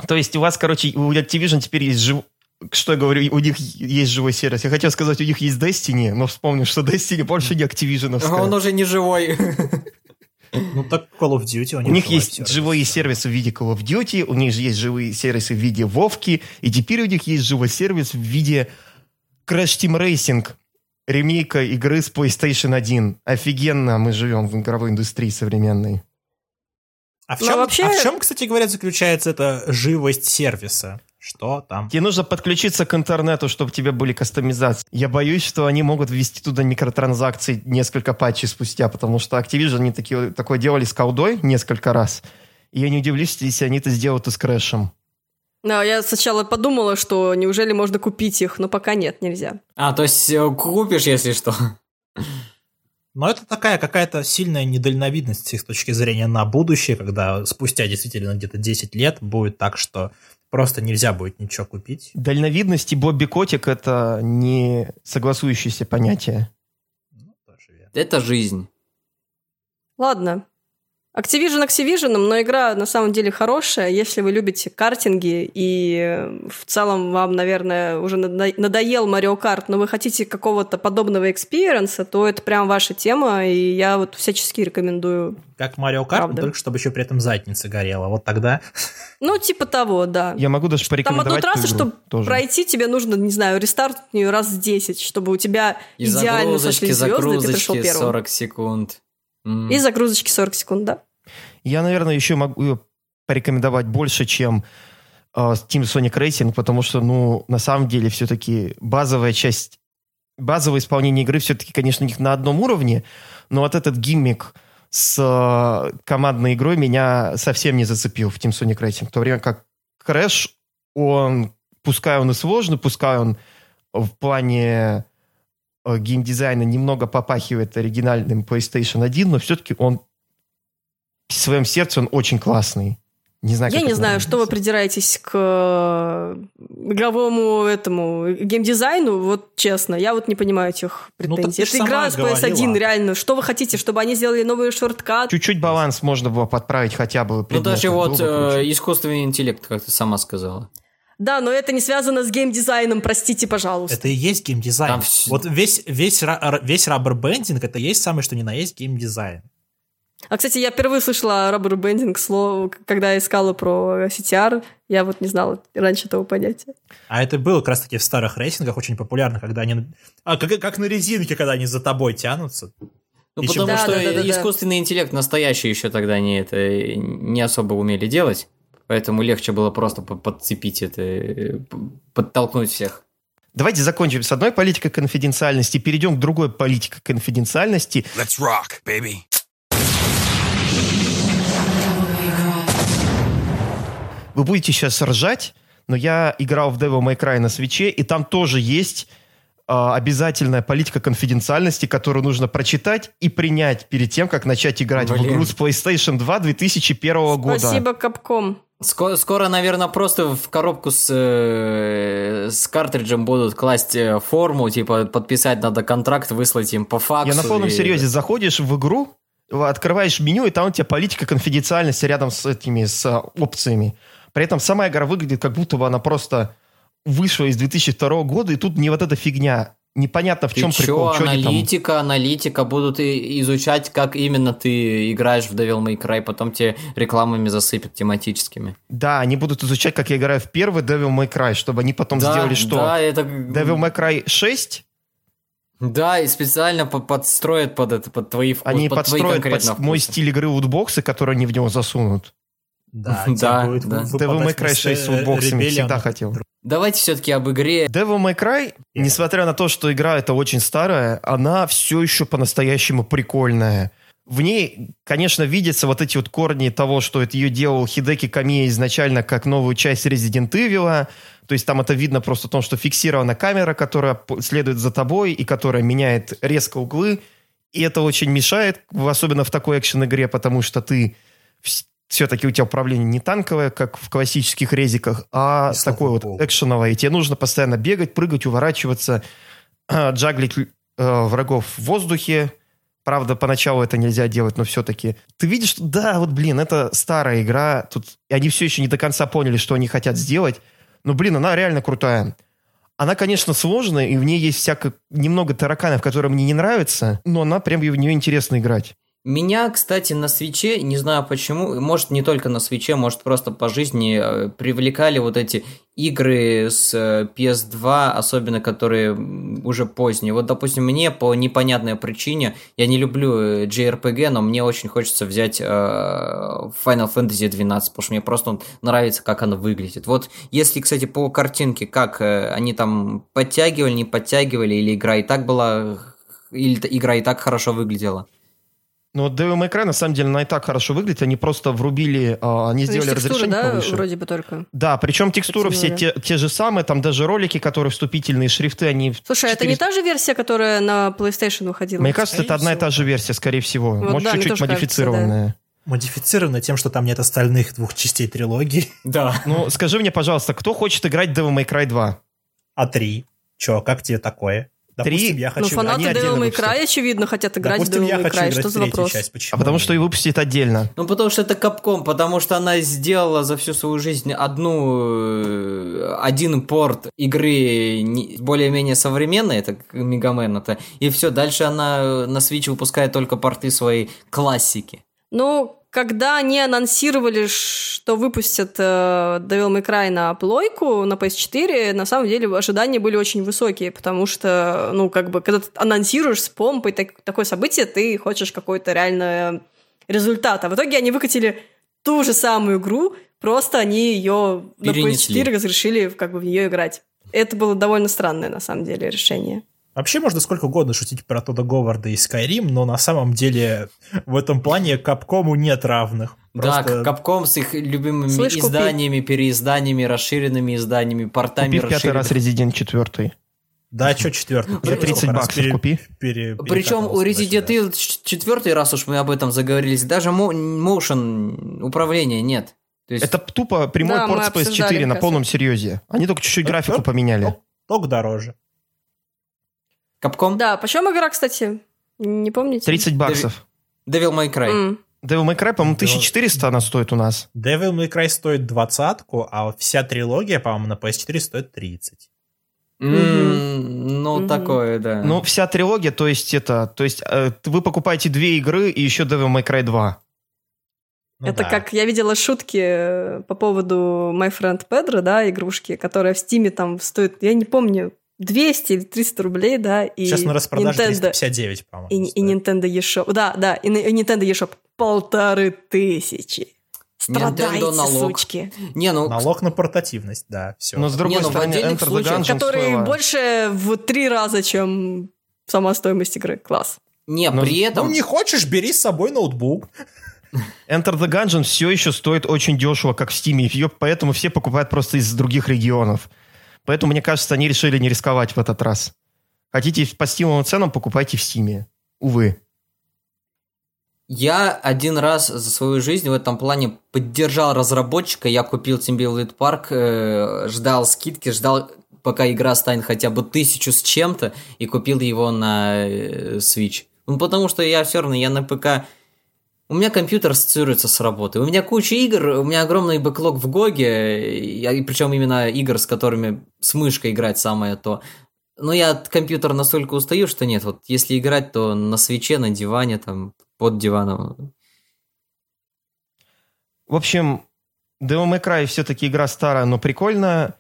То есть у вас, короче, у Activision теперь есть жив... Что я говорю, у них есть живой сервис. Я хотел сказать, у них есть Destiny, но вспомнил, что Destiny больше не Activision. Он уже не живой. Ну так Call of Duty у У них них живой есть сервис. живые сервисы в виде Call of Duty, у них же есть живые сервисы в виде Вовки, и теперь у них есть живой сервис в виде Crash Team Racing, ремейка игры с PlayStation 1. Офигенно мы живем в игровой индустрии современной. А в, чем, вообще- а в чем, кстати говоря, заключается эта живость сервиса? Что там? Тебе нужно подключиться к интернету, чтобы у тебя были кастомизации. Я боюсь, что они могут ввести туда микротранзакции несколько патчей спустя, потому что Activision они такие, такое делали с колдой несколько раз. И я не удивлюсь, если они это сделают и с Крэшем. Да, я сначала подумала, что неужели можно купить их, но пока нет, нельзя. А, то есть э, купишь, если что. Но это такая какая-то сильная недальновидность с их точки зрения на будущее, когда спустя действительно где-то 10 лет будет так, что просто нельзя будет ничего купить. Дальновидность и Бобби Котик — это не согласующиеся понятия. Ну. Это жизнь. Ладно. Activision Activision, но игра на самом деле хорошая, если вы любите картинги и э, в целом вам, наверное, уже надо- надоел Mario Kart, но вы хотите какого-то подобного experience а, то это прям ваша тема, и я вот всячески рекомендую. Как Mario Kart, Правда. только чтобы еще при этом задница горела. Вот тогда Ну, типа того, да. Я могу даже Там одну порекомендовать трассу, чтобы тоже. пройти, тебе нужно, не знаю, рестартнуть ее раз в 10, чтобы у тебя И идеально сошли звезды, и ты пришел первым. 40 секунд. М. И загрузочки 40 секунд, да. Я, наверное, еще могу ее порекомендовать больше, чем э, Team Sonic Racing, потому что, ну, на самом деле, все-таки базовая часть, базовое исполнение игры все-таки, конечно, у них на одном уровне, но вот этот гиммик с э, командной игрой меня совсем не зацепил в Team Sonic Racing. В то время как Crash, он, пускай он и сложный, пускай он в плане геймдизайна немного попахивает оригинальным PlayStation 1, но все-таки он в своем сердце он очень классный. Не знаю, Я не знаю, назвать. что вы придираетесь к э, игровому этому геймдизайну, вот честно, я вот не понимаю этих Ну, так претензий. ж Это игра с PS1, говорила. реально. Что вы хотите, чтобы они сделали новые шорткаты? Чуть-чуть баланс можно было подправить хотя бы. Ну даже вот э, искусственный интеллект, как ты сама сказала. Да, но это не связано с геймдизайном, простите, пожалуйста. это и есть геймдизайн. Там Вот весь, весь, весь раббербендинг это есть самое, что ни на есть геймдизайн. А, кстати, я впервые слышала раббербендинг слово, когда я искала про CTR. Я вот не знала раньше этого понятия. А это было как раз таки в старых рейсингах очень популярно, когда они... А, как, как на резинке, когда они за тобой тянутся. Ну, Ещё- потому Да, что да, да, да, да. искусственный интеллект настоящий еще тогда не это не особо умели делать. Поэтому легче было просто по- подцепить это, э, подтолкнуть всех. Давайте закончим с одной политикой конфиденциальности, перейдем к другой политике конфиденциальности. Let's rock, baby. Вы будете сейчас ржать, но я играл в Devil May Cry на свече, и там тоже есть а, обязательная политика конфиденциальности, которую нужно прочитать и принять перед тем, как начать играть в Блин. игру с PlayStation 2 2001 года. Спасибо, Капком. Скоро, скоро, наверное, просто в коробку с, э, с картриджем будут класть э, форму, типа подписать надо контракт, выслать им по факсу. Я на полном и- серьезе заходишь в игру, открываешь меню, и там у тебя политика конфиденциальности рядом с этими с а, опциями. При этом сама игра выглядит, как будто бы она просто вышла из 2002 года, и тут не вот эта фигня. Непонятно, в Ты чем чё, прикол. чё они там- аналитика, аналитика, будут и- изучать, как именно ты играешь в Devil May Cry, потом тебе рекламами засыпят тематическими. Да, они будут изучать, как я играю в первый Devil May Cry, чтобы они потом да, сделали что? Да, это... Devil May Cry 6? Да, и специально по- подстроят под это, под твои вкусы, Они под твои подстроят конкретно под мой вкусы. стиль игры лутбоксы, которые они в него засунут. Да, Да, будет да. Devil May Cry вместо 6 с лутбоксами всегда хотел. Давайте все-таки об игре. Devil May Cry, несмотря на то, что игра это очень старая, она все еще по-настоящему прикольная. в ней, конечно, видятся вот эти вот корни того, что это ее делал Хидеки Камия изначально как новую часть Resident Evil. То есть там это видно просто в том, что фиксирована камера, которая следует за тобой и которая меняет резко углы. И это очень мешает, особенно в такой экшен-игре, потому что ты все-таки у тебя управление не танковое, как в классических резиках, а и такое вот экшеновое. И тебе нужно постоянно бегать, прыгать, уворачиваться, джаглить э, врагов в воздухе. Правда, поначалу это нельзя делать, но все-таки. Ты видишь, что да, вот, блин, это старая игра. Тут и они все еще не до конца поняли, что они хотят сделать. Но, блин, она реально крутая. Она, конечно, сложная, и в ней есть всякое немного тараканов, которые мне не нравятся, но она прям в нее интересно играть. Меня, кстати, на свече, не знаю почему, может не только на свече, может просто по жизни э, привлекали вот эти игры с э, PS2, особенно которые уже поздние. Вот, допустим, мне по непонятной причине, я не люблю э, JRPG, но мне очень хочется взять Final Fantasy 12, потому что мне просто нравится, как оно выглядит. Вот если, кстати, по картинке, как они там подтягивали, не подтягивали, или игра и так была, или игра и так хорошо выглядела. Ну, Cry, на самом деле, она и так хорошо выглядит. Они просто врубили, а, они сделали текстуры, разрешение да, повыше. вроде бы только. Да, причем текстуры все те, те же самые, там даже ролики, которые вступительные шрифты, они... Слушай, 4... это не та же версия, которая на PlayStation выходила? Мне кажется, скорее это одна и та же версия, скорее всего. Вот, Может, да, чуть-чуть модифицированная. Кажется, да. Модифицировано тем, что там нет остальных двух частей трилогии. Да. Ну, скажи мне, пожалуйста, кто хочет играть Devil May Cry 2? А 3? Чё, как тебе такое? Допустим, я хочу... Ну, фанаты Devil May Cry, очевидно, хотят играть Допустим, в Devil May Cry. Что за вопрос? Часть. Почему? А потому что и выпустит отдельно. Ну, потому что это Capcom, потому что она сделала за всю свою жизнь одну... Э, один порт игры более-менее современной, это Мегамен это, и все, дальше она на Switch выпускает только порты своей классики. Ну, когда они анонсировали, что выпустят э, Devil May Cry на плойку, на PS4, на самом деле ожидания были очень высокие, потому что, ну, как бы, когда ты анонсируешь с помпой так, такое событие, ты хочешь какой-то реально результат. А в итоге они выкатили ту же самую игру, просто они ее на PS4 разрешили как бы в нее играть. Это было довольно странное, на самом деле, решение. Вообще можно сколько угодно шутить про Тодда Говарда и Skyrim, но на самом деле в этом плане Капкому нет равных. Просто... Да, Капком с их любимыми Слышь, изданиями, купи. переизданиями, расширенными изданиями, портами Купи пятый раз Resident 4. Да, что четвертый? За 30 баксов пере, купи. Пере, Причем у Resident Evil четвертый раз уж мы об этом заговорились, даже motion управления нет. То есть... Это тупо прямой да, порт с PS4 на полном серьезе. Они только чуть-чуть графику поменяли. Только дороже. Капком? Да, почем игра, кстати? Не помните? 30 баксов. Devil May Cry. Mm. Devil May Cry, по-моему, 1400 она стоит у нас. Devil May Cry стоит двадцатку, а вся трилогия, по-моему, на PS4 стоит 30. Mm, mm-hmm. Ну, mm-hmm. такое, да. Ну, вся трилогия, то есть это... То есть э, вы покупаете две игры и еще Devil May Cry 2. Ну, это да. как я видела шутки э, по поводу My Friend Pedro, да, игрушки, которая в Стиме там стоит, я не помню, 200 или 300 рублей, да, и Сейчас на распродаже Nintendo, 359, по-моему. И, и Nintendo eShop, да, да, и, и Nintendo eShop полторы тысячи. Страдайте, сучки. Не, ну... Налог на портативность, да, все. Но с другой не, ну, стороны, Enter the Gungeon Который стоило... больше в три раза, чем сама стоимость игры. Класс. Не, Но, при этом... Ну, не хочешь, бери с собой ноутбук. Enter the Gungeon все еще стоит очень дешево, как в Steam, ее поэтому все покупают просто из других регионов. Поэтому, мне кажется, они решили не рисковать в этот раз. Хотите по стимовым ценам, покупайте в Стиме. Увы. Я один раз за свою жизнь в этом плане поддержал разработчика. Я купил Build Park, э, ждал скидки, ждал, пока игра станет хотя бы тысячу с чем-то, и купил его на э, Switch. Ну, потому что я все равно, я на ПК у меня компьютер ассоциируется с работой. У меня куча игр, у меня огромный backlog в GOG е, и, причем именно игр, с которыми с мышкой играть самое то. Но я от компьютера настолько устаю, что нет, вот если играть, то на Switch е, на диване, там, под диваном. В общем, Devil May Cry все-таки игра старая, но прикольная.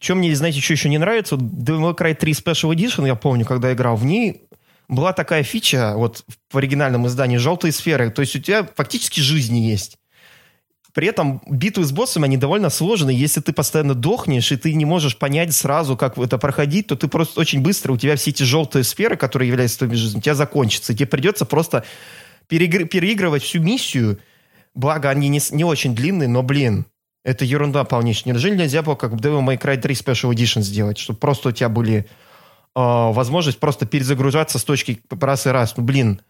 Чем мне, знаете, что еще не нравится? Devil May Cry 3 Special Edition, я помню, когда играл в ней, была такая фича вот в оригинальном издании «Желтые сферы». То есть у тебя фактически жизни есть. При этом битвы с боссами, они довольно сложные. Если ты постоянно дохнешь, и ты не можешь понять сразу, как это проходить, то ты просто очень быстро, у тебя все эти желтые сферы, которые являются твоими жизнью, у тебя закончатся. Тебе придется просто переигр- переигрывать всю миссию, благо они не, не очень длинные, но, блин, это ерунда полнейшая. Неужели нельзя было, как в Devil May Cry 3 Special Edition сделать, чтобы просто у тебя были возможность просто перезагружаться с точки раз и раз. Ну, блин,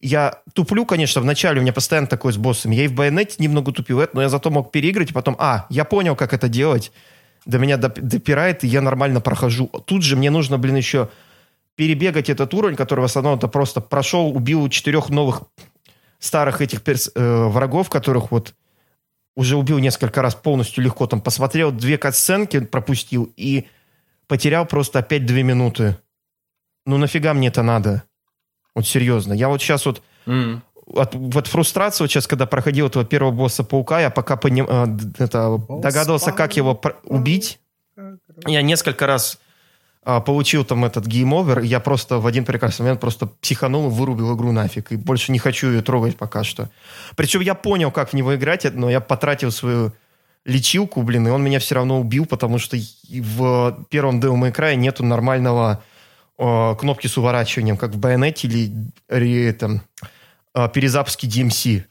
я туплю, конечно, вначале у меня постоянно такое с боссами. Я и в Байонете немного тупил это, но я зато мог переиграть, и потом, а, я понял, как это делать. До меня доп- допирает, и я нормально прохожу. Тут же мне нужно, блин, еще перебегать этот уровень, который в основном это просто прошел, убил четырех новых старых этих перс- э, врагов, которых вот уже убил несколько раз полностью легко. Там посмотрел две катсценки, пропустил и потерял просто опять две минуты. Ну нафига мне это надо? Вот серьезно. Я вот сейчас вот М. от, вот фрустрация вот сейчас, когда проходил этого первого босса паука, я пока поним- э, это, Босс догадывался, как его пр- убить. Я несколько раз а, получил там этот game over, и я просто в один прекрасный момент просто психанул и вырубил игру нафиг. И больше не хочу ее трогать пока что. Причем я понял, как в него играть, но я потратил свою лечилку, блин, и он меня все равно убил, потому что в первом Devil May Cry нету нормального э, кнопки с уворачиванием, как в Байонете или ре- там, э, перезапуске DMC.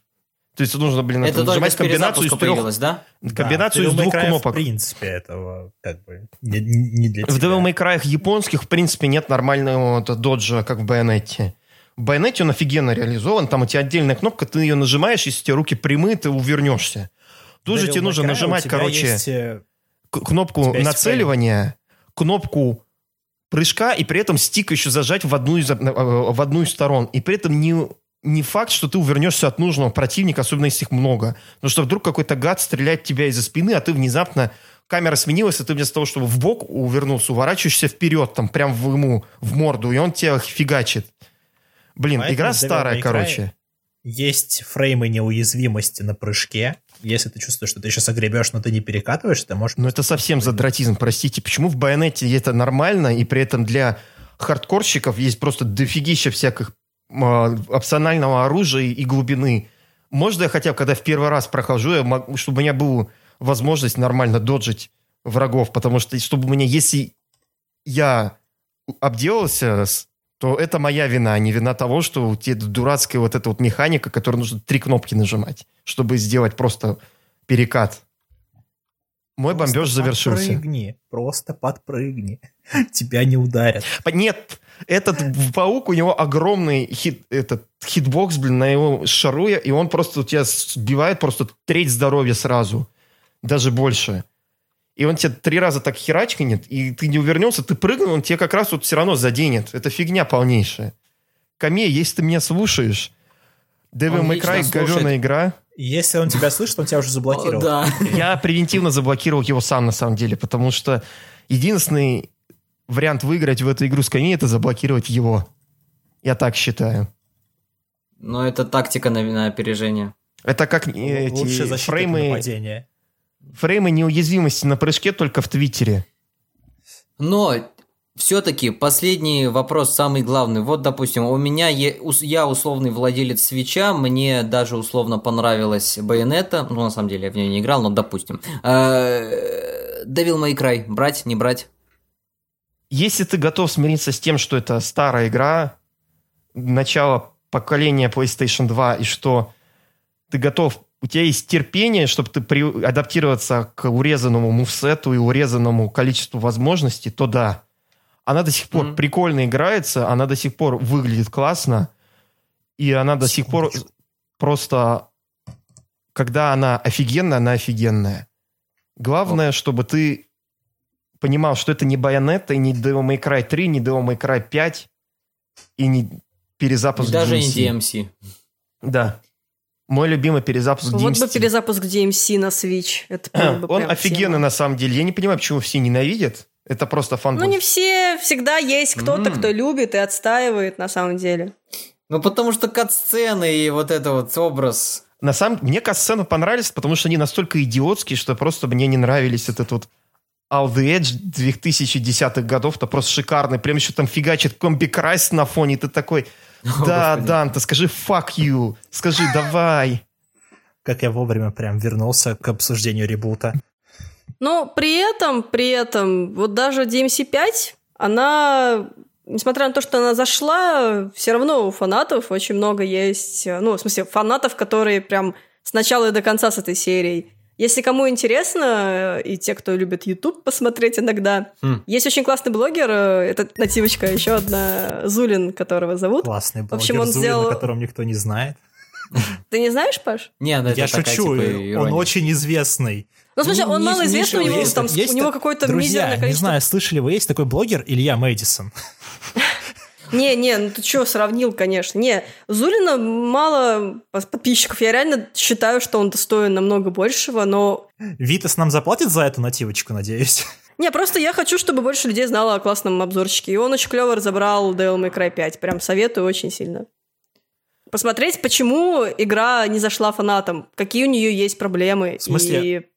То есть нужно, блин, Это нажимать комбинацию из трех, да? комбинацию из Да, в May двух кнопок. В принципе, этого как бы не, не для В тебя. Devil May Cry японских, в принципе, нет нормального доджа, как в Байонете. В Байонете он офигенно реализован. Там у тебя отдельная кнопка, ты ее нажимаешь, если у тебя руки прямые, ты увернешься. Тут же тебе нужно нажимать, короче, есть, э, кнопку нацеливания, кнопку прыжка, и при этом стик еще зажать в одну из, э, в одну из сторон. И при этом не, не факт, что ты увернешься от нужного противника, особенно если их много. Потому что вдруг какой-то гад стреляет тебя из-за спины, а ты внезапно... Камера сменилась, и ты вместо того, чтобы в бок увернулся, уворачиваешься вперед, там, прям в ему, в морду, и он тебя фигачит. Блин, Поэтому игра старая, короче. есть фреймы неуязвимости на прыжке. Если ты чувствуешь, что ты сейчас огребешь, но ты не перекатываешь, ты можешь... Но это совсем задратизм, простите. Почему в Байонете это нормально, и при этом для хардкорщиков есть просто дофигища всяких а, опционального оружия и глубины. Можно я хотя бы, когда в первый раз прохожу, я могу, чтобы у меня была возможность нормально доджить врагов, потому что чтобы у меня, если я обделался, с- то это моя вина, а не вина того, что у тебя дурацкая вот эта вот механика, которой нужно три кнопки нажимать, чтобы сделать просто перекат. Мой Просто бомбеж завершился. Подпрыгни, просто подпрыгни. Тебя не ударят. Нет, этот паук, у него огромный хит, этот hitbox, блин, на его шаруя, и он просто у тебя сбивает просто треть здоровья сразу. Даже больше. И он тебя три раза так херачканет, и ты не увернешься, ты прыгнул, он тебя как раз вот все равно заденет. Это фигня полнейшая. Камия, если ты меня слушаешь, Devil May Cry говеная игра. Если он тебя слышит, он тебя уже заблокировал. Да. Я превентивно заблокировал его сам, на самом деле, потому что единственный вариант выиграть в эту игру с Камией это заблокировать его. Я так считаю. Но это тактика на, на опережение. Это как э, эти от фреймы, нападения. Фреймы неуязвимости на прыжке только в Твиттере. Но все-таки последний вопрос самый главный. Вот, допустим, у меня я условный владелец свеча, мне даже условно понравилась Байонета, ну, на самом деле, я в нее не играл, но допустим. Devil May Cry, брать, не брать? Если ты готов смириться с тем, что это старая игра, начало поколения PlayStation 2, и что ты готов, у тебя есть терпение, чтобы ты при, адаптироваться к урезанному мувсету и урезанному количеству возможностей, то да. Она до сих пор Мгм. прикольно играется, она до сих пор выглядит классно, и она до сих пор просто, когда она офигенная, она офигенная. Главное, чтобы ты понимал, что это не Bayonetta, и не Devil May Cry 3, не Devil May Cry 5, и не перезапуск И даже не DMC. Да. Мой любимый перезапуск Вот бы DMC. перезапуск DMC на Switch. Это было бы Он прям офигенный тема. на самом деле. Я не понимаю, почему все ненавидят. Это просто фан. Ну, не все. Всегда есть кто-то, кто любит и отстаивает на самом деле. Ну, потому что кат-сцены и вот это вот образ. На самом мне касцены понравились, потому что они настолько идиотские, что просто мне не нравились этот вот All the Edge 2010-х годов, то просто шикарный. Прям еще там фигачит комби на фоне. Ты такой, да. Данте, скажи fuck you. Скажи давай. Как я вовремя прям вернулся к обсуждению ребута. Но при этом, при этом, вот даже DMC5, она несмотря на то, что она зашла, все равно у фанатов очень много есть, ну, в смысле, фанатов, которые прям с начала и до конца с этой серией. Если кому интересно, и те, кто любит YouTube посмотреть иногда, Хм. есть очень классный блогер, э, это нативочка, еще одна, Зулин, которого зовут. Классный блогер общем, он Зулин, сделал- о котором никто не знает. Ты не знаешь, Паш? Не, ну это Я такая, шучу, типа, он очень известный. Ну, слушай, Ну, он не- малоизвестный, у него есть, там, Есть у него какое-то Друзья, мизерное не количество знаю, слышали вы, есть такой блогер Илья Мэдисон. Не, не, ну ты что, сравнил, конечно. Не, Зулина мало подписчиков. Я реально считаю, что он достоин намного большего, но... Витас нам заплатит за эту нативочку, надеюсь. Не, просто я хочу, чтобы больше людей знало о классном обзорчике. И он очень клево разобрал Devil May Cry 5. Прям советую очень сильно. Посмотреть, почему игра не зашла фанатам, какие у нее есть проблемы. В смысле? И...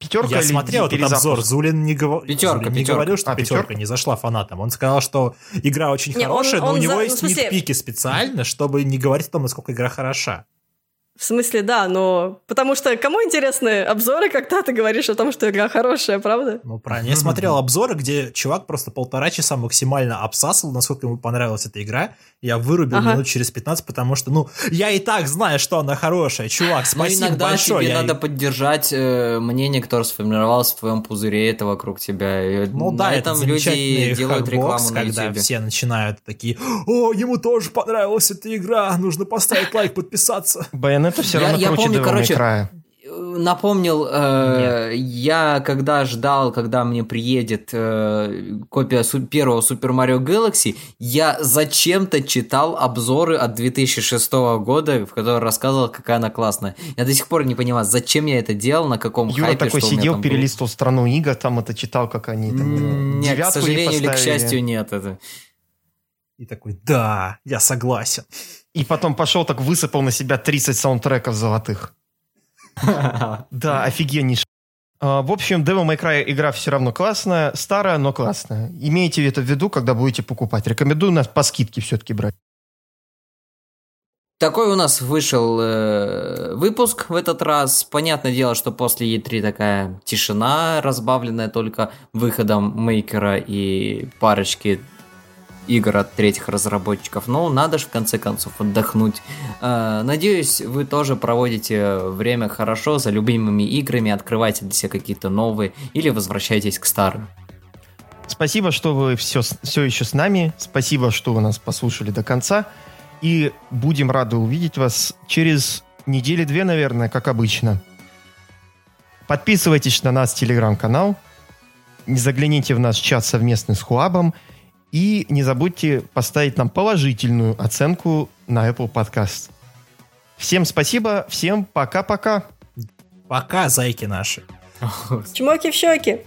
Пятерка Я или смотрел этот перезапуск? обзор, Зулин не, говор- Пятерка, Зулин не пятерка. говорил, что А, пятерка пятерка? не зашла фанатам. Он сказал, что игра очень Не, он- хорошая, но он у него за- ну, есть в смысле- нитпики специально, чтобы не говорить о том, насколько игра хороша. В смысле, да, но... Потому что кому интересны обзоры, когда ты говоришь о том, что игра хорошая, правда? Ну, правильно. Я смотрел обзоры, где чувак просто полтора часа максимально обсасывал, насколько ему понравилась эта игра. Я вырубил Ага. минут через 15, потому что, ну, я и так знаю, что она хорошая. Чувак, Но спасибо иногда большое. тебе Я- надо поддержать э, мнение, которое сформировалось в твоем пузыре, это вокруг тебя. И Ну на да, этом это люди делают рекламу на когда YouTube. все начинают такие, о, ему тоже понравилась эта игра, нужно поставить лайк, подписаться. Байонета все Я- равно я круче помню, короче, Cry. Напомнил, э, я когда ждал, когда мне приедет э, копия су- первого Super Mario Galaxy, я зачем-то читал обзоры от 2006 года, в которых рассказывал, какая она классная. Я до сих пор не понимаю, зачем я это делал, на каком Юра хайпе, такой сидел, там было. перелистывал страну игр, там это читал, как они там э, Нет, к сожалению или к счастью, нет. Это. И такой, да, я согласен. И потом пошел так высыпал на себя 30 саундтреков золотых. Да, офигеннейший. А, В общем, Devil May Cry игра все равно классная, старая, но классная. Имейте это в виду, когда будете покупать. Рекомендую нас по скидке все-таки брать. Такой у нас вышел э, выпуск в этот раз. Понятное дело, что после E3 такая тишина, разбавленная только выходом мейкера и парочки игр от третьих разработчиков. Но надо же в конце концов отдохнуть. Э, надеюсь, вы тоже проводите время хорошо за любимыми играми, открываете для себя какие-то новые или возвращаетесь к старым. Спасибо, что вы все, все еще с нами. Спасибо, что вы нас послушали до конца. И будем рады увидеть вас через недели-две, наверное, как обычно. Подписывайтесь на нас в телеграм-канал. Не загляните в наш чат совместный с Хуабом. И не забудьте поставить нам положительную оценку на Apple Podcast. Всем спасибо, всем пока-пока. Пока, зайки наши. Чмоки в щеки.